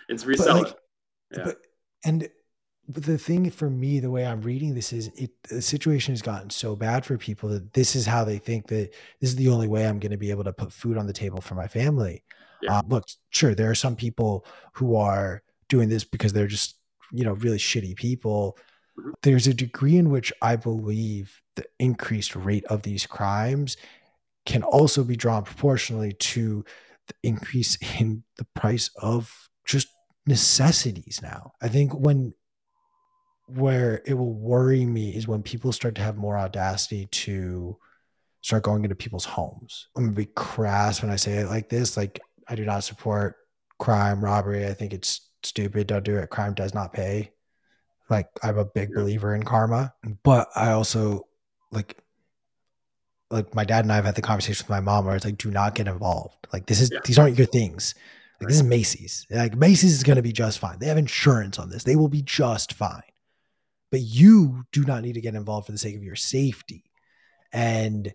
it's reselling. Like, yeah. But, and the thing for me, the way I'm reading this is it the situation has gotten so bad for people that this is how they think that this is the only way I'm going to be able to put food on the table for my family. Yeah. Um, look, sure, there are some people who are doing this because they're just, you know, really shitty people. Mm-hmm. There's a degree in which I believe the increased rate of these crimes can also be drawn proportionally to the increase (laughs) in the price of just necessities now. I think when where it will worry me is when people start to have more audacity to start going into people's homes. I'm gonna be crass when I say it like this. Like I do not support crime, robbery. I think it's stupid. Don't do it. Crime does not pay. Like I'm a big believer in karma, but I also like like my dad and I have had the conversation with my mom where it's like, do not get involved. Like this is yeah. these aren't your things. Like this is Macy's. Like Macy's is gonna be just fine. They have insurance on this. They will be just fine but you do not need to get involved for the sake of your safety. And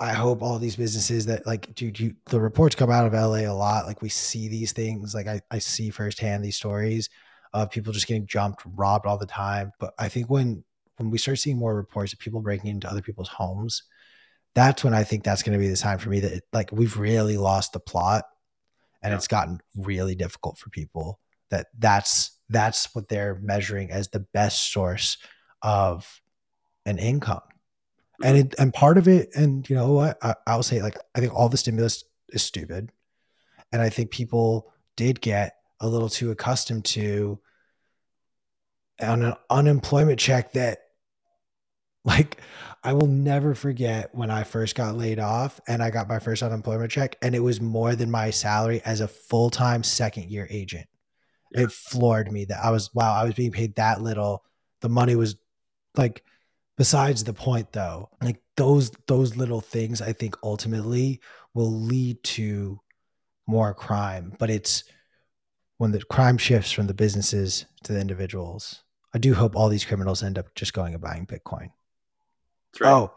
I hope all these businesses that like, dude, you, the reports come out of LA a lot. Like we see these things. Like I, I see firsthand these stories of people just getting jumped, robbed all the time. But I think when when we start seeing more reports of people breaking into other people's homes, that's when I think that's going to be the time for me that it, like we've really lost the plot, and yeah. it's gotten really difficult for people. That that's that's what they're measuring as the best source of an income. And mm-hmm. it, and part of it, and you know what, I, I'll say like I think all the stimulus is stupid, And I think people did get a little too accustomed to an unemployment check that like I will never forget when I first got laid off and I got my first unemployment check and it was more than my salary as a full-time second year agent. Yeah. It floored me that I was wow, I was being paid that little. The money was like besides the point though. Like those those little things I think ultimately will lead to more crime, but it's when the crime shifts from the businesses to the individuals. I do hope all these criminals end up just going and buying Bitcoin. Right. Oh,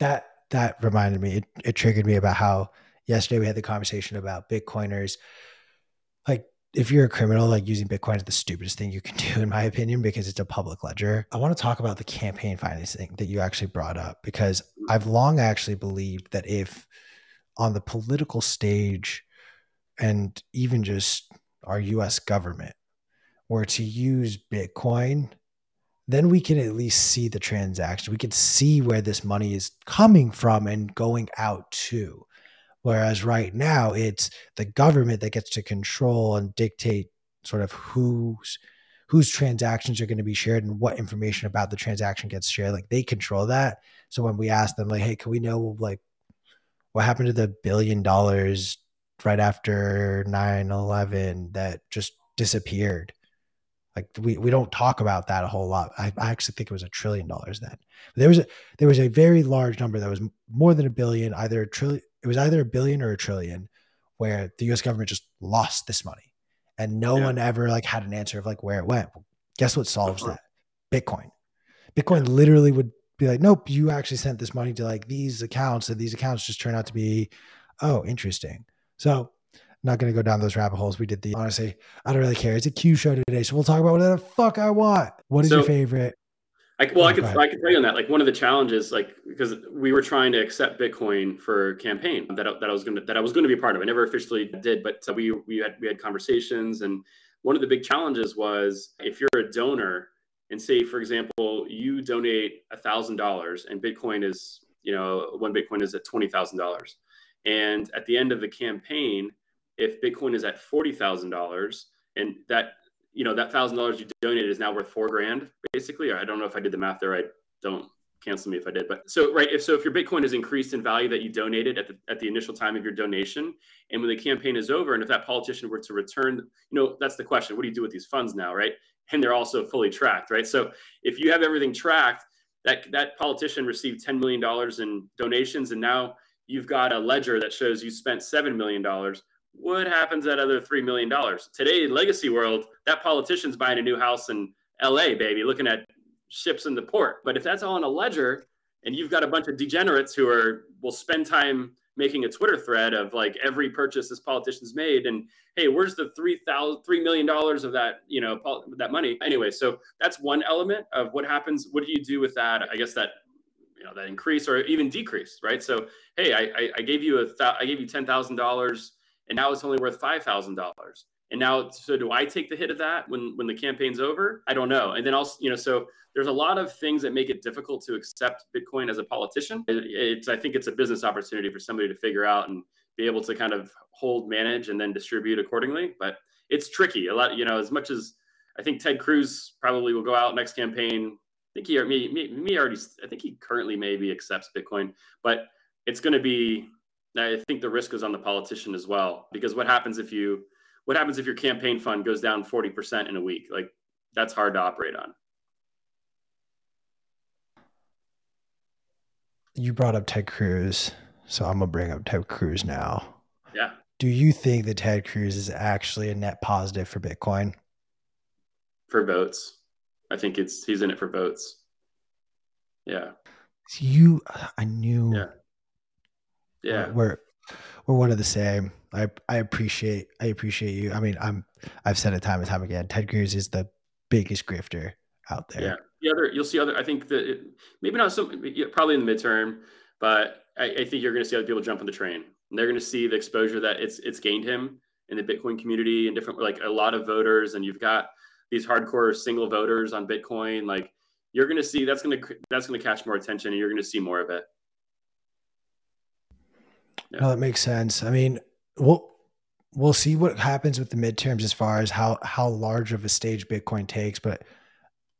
that that reminded me. It, it triggered me about how yesterday we had the conversation about Bitcoiners. Like, if you're a criminal, like using Bitcoin is the stupidest thing you can (laughs) do, in my opinion, because it's a public ledger. I want to talk about the campaign financing that you actually brought up because mm. I've long actually believed that if on the political stage and even just our US government were to use Bitcoin then we can at least see the transaction. We can see where this money is coming from and going out to. Whereas right now, it's the government that gets to control and dictate sort of who's whose transactions are going to be shared and what information about the transaction gets shared. Like they control that. So when we ask them, like, "Hey, can we know like what happened to the billion dollars right after 9-11 that just disappeared?" Like we, we don't talk about that a whole lot. I, I actually think it was a trillion dollars then. But there was a there was a very large number that was more than a billion, either a trillion. It was either a billion or a trillion, where the U.S. government just lost this money, and no yeah. one ever like had an answer of like where it went. Guess what solves uh-huh. that? Bitcoin. Bitcoin literally would be like, nope, you actually sent this money to like these accounts, and these accounts just turn out to be, oh, interesting. So not going to go down those rabbit holes. We did the honestly, I don't really care. It's a Q show today, so we'll talk about whatever the fuck I want. What is so, your favorite? I, well, oh, I could I could tell you on that. Like one of the challenges, like because we were trying to accept Bitcoin for campaign that that I was going to that I was going to be a part of. I never officially did, but uh, we we had we had conversations, and one of the big challenges was if you're a donor and say, for example, you donate a thousand dollars and Bitcoin is you know one Bitcoin is at twenty thousand dollars, and at the end of the campaign if Bitcoin is at forty thousand dollars and that you know that thousand dollars you donated is now worth four grand basically. I don't know if I did the math there. I don't cancel me if I did. But so right, if so, if your Bitcoin is increased in value that you donated at the at the initial time of your donation, and when the campaign is over, and if that politician were to return, you know that's the question: what do you do with these funds now, right? And they're also fully tracked, right? So if you have everything tracked, that that politician received ten million dollars in donations, and now you've got a ledger that shows you spent seven million dollars what happens that other $3 million? Today, legacy world, that politician's buying a new house in LA, baby, looking at ships in the port. But if that's all in a ledger and you've got a bunch of degenerates who are will spend time making a Twitter thread of like every purchase this politician's made and hey, where's the three thousand three million dollars of that, you know, that money? Anyway, so that's one element of what happens. What do you do with that? I guess that you know that increase or even decrease, right? So hey, I I, I gave you a th- I gave you ten thousand dollars and now it's only worth five thousand dollars. And now, so do I take the hit of that when when the campaign's over? I don't know. And then also, you know, so there's a lot of things that make it difficult to accept Bitcoin as a politician. It, it's I think it's a business opportunity for somebody to figure out and be able to kind of hold, manage, and then distribute accordingly. But it's tricky. A lot, you know, as much as I think Ted Cruz probably will go out next campaign. I think he me, me, me already. I think he currently maybe accepts Bitcoin, but it's going to be I think the risk is on the politician as well, because what happens if you, what happens if your campaign fund goes down 40% in a week? Like that's hard to operate on. You brought up Ted Cruz, so I'm gonna bring up Ted Cruz now. Yeah. Do you think that Ted Cruz is actually a net positive for Bitcoin? For votes, I think it's he's in it for votes. Yeah. You, I knew. Yeah yeah. we're we're one of the same. I i appreciate i appreciate you. I mean i'm i've said it time and time again ted cruz is the biggest grifter out there. Yeah. The other you'll see other i think that it, maybe not so probably in the midterm but I, I think you're going to see other people jump on the train. And they're going to see the exposure that it's it's gained him in the bitcoin community and different like a lot of voters and you've got these hardcore single voters on bitcoin like you're going to see that's going to that's going to catch more attention and you're going to see more of it yeah. No, that makes sense. I mean, well, we'll see what happens with the midterms as far as how how large of a stage Bitcoin takes. But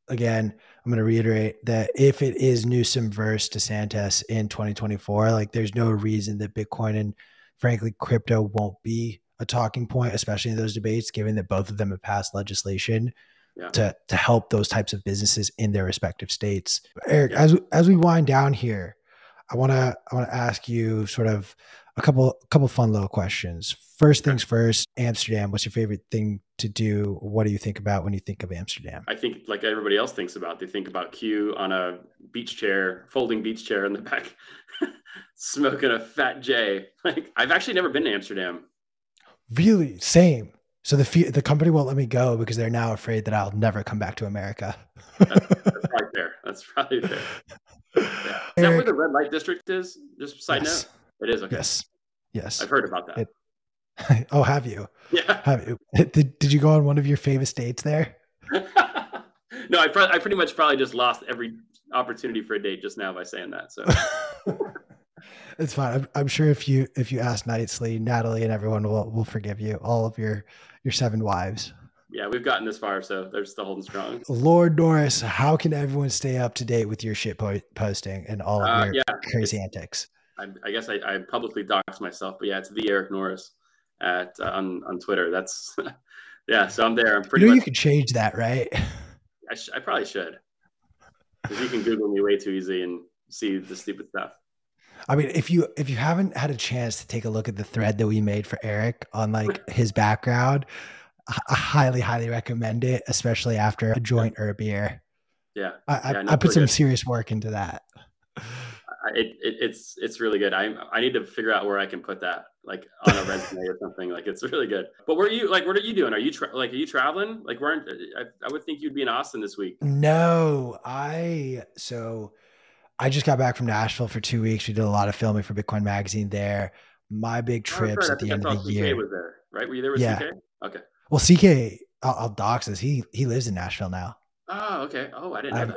again, I'm going to reiterate that if it is Newsom versus DeSantis in 2024, like there's no reason that Bitcoin and frankly crypto won't be a talking point, especially in those debates, given that both of them have passed legislation yeah. to to help those types of businesses in their respective states. Eric, yeah. as as we wind down here, I want to I want to ask you sort of a couple a couple fun little questions. First things first, Amsterdam. What's your favorite thing to do? What do you think about when you think of Amsterdam? I think like everybody else thinks about. They think about Q on a beach chair, folding beach chair in the back, (laughs) smoking a fat J. Like I've actually never been to Amsterdam. Really, same. So the the company won't let me go because they're now afraid that I'll never come back to America. that's, (laughs) that's right there. That's probably there. Yeah. Is that where the red light district is? Just side yes. note. It is okay. Yes, yes. I've heard about that. It, (laughs) oh, have you? Yeah. (laughs) Have you? (laughs) Did Did you go on one of your famous dates there? no, I, pro- I pretty much probably just lost every opportunity for a date just now by saying that. So it's fine. I'm, I'm, sure if you if you ask nicely, Natalie and everyone will will forgive you. All of your your seven wives. Yeah, we've gotten this far, so they're still holding strong. Lord Norris, how can everyone stay up to date with your shit po- posting and all of uh, your yeah, crazy antics? I, I guess I, I, publicly doxed myself, but yeah, it's the Eric Norris at uh, on on Twitter. That's (laughs) yeah. So I'm there. I'm pretty. You know much, you could change that, right? I, sh- I probably should. Because you can Google me way too easy and see the stupid stuff. I mean, if you if you haven't had a chance to take a look at the thread that we made for Eric on like his background, I highly highly recommend it, especially after a joint or a beer. Yeah, I, yeah, I, I put some good. serious work into that it, it, it's it's really good. I I need to figure out where I can put that, like on a resume or (laughs) something. Like it's really good. But where are you? Like, what are you doing? Are you tra- like are you traveling? Like, where I, I would think you'd be in Austin this week. No, I so I just got back from Nashville for two weeks. We did a lot of filming for Bitcoin Magazine there. My big oh, trips oh, at the end of the CK year. Was there right? Were you there with yeah. CK? Okay. Well, CK, I'll, I'll dox this. He he lives in Nashville now. Oh, okay. Oh, I didn't know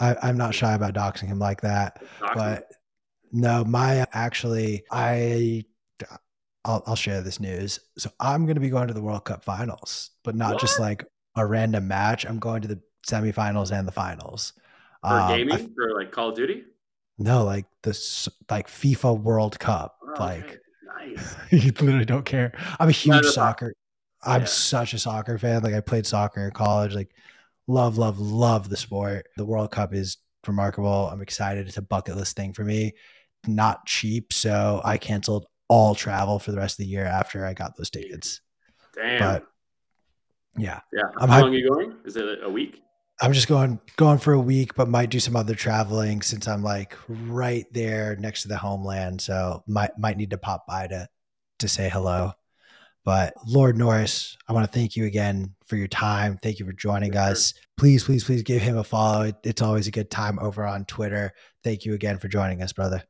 I, that. I, am not shy about doxing him like that. Doxing. But no, my actually, I I'll, I'll share this news. So I'm going to be going to the World Cup finals, but not what? just like a random match. I'm going to the semifinals and the finals. For um, gaming, I, for like Call of Duty. No, like this, like FIFA World Cup. Oh, like, okay. (laughs) nice. you literally don't care. I'm a huge soccer. I'm yeah. such a soccer fan. Like I played soccer in college. Like love, love, love the sport. The World Cup is remarkable. I'm excited. It's a bucket list thing for me. Not cheap, so I canceled all travel for the rest of the year after I got those tickets. Damn. But yeah, yeah. How I'm, long are you going? Is it a week? I'm just going going for a week, but might do some other traveling since I'm like right there next to the homeland. So might might need to pop by to to say hello. But Lord Norris, I want to thank you again for your time. Thank you for joining sure. us. Please, please, please give him a follow. It's always a good time over on Twitter. Thank you again for joining us, brother.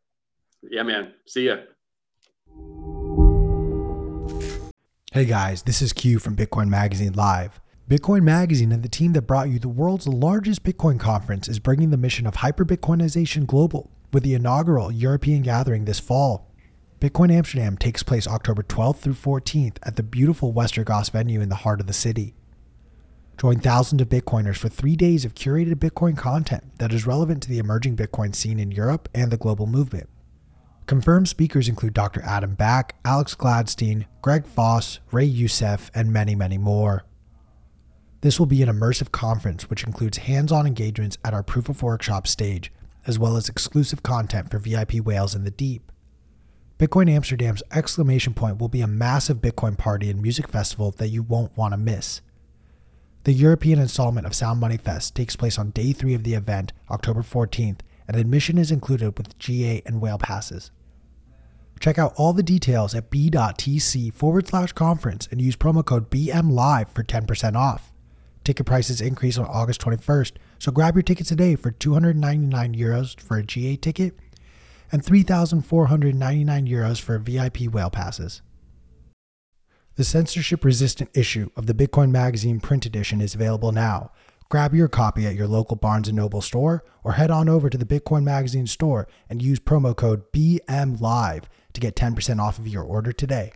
Yeah, man. See ya. Hey guys, this is Q from Bitcoin Magazine Live. Bitcoin Magazine and the team that brought you the world's largest Bitcoin conference is bringing the mission of hyper Bitcoinization global with the inaugural European gathering this fall. Bitcoin Amsterdam takes place October 12th through 14th at the beautiful Westergas venue in the heart of the city. Join thousands of Bitcoiners for three days of curated Bitcoin content that is relevant to the emerging Bitcoin scene in Europe and the global movement. Confirmed speakers include Dr. Adam Back, Alex Gladstein, Greg Foss, Ray Youssef, and many, many more. This will be an immersive conference which includes hands on engagements at our Proof of Workshop stage, as well as exclusive content for VIP whales in the deep. Bitcoin Amsterdam's exclamation point will be a massive Bitcoin party and music festival that you won't want to miss. The European installment of Sound Money Fest takes place on day three of the event, October 14th, and admission is included with GA and whale passes. Check out all the details at b.tc forward slash conference and use promo code BMLive for 10% off. Ticket prices increase on August 21st, so grab your ticket today for 299 euros for a GA ticket and 3,499 euros for VIP whale passes. The censorship resistant issue of the Bitcoin Magazine print edition is available now. Grab your copy at your local Barnes & Noble store or head on over to the Bitcoin Magazine store and use promo code BMLive to get 10% off of your order today.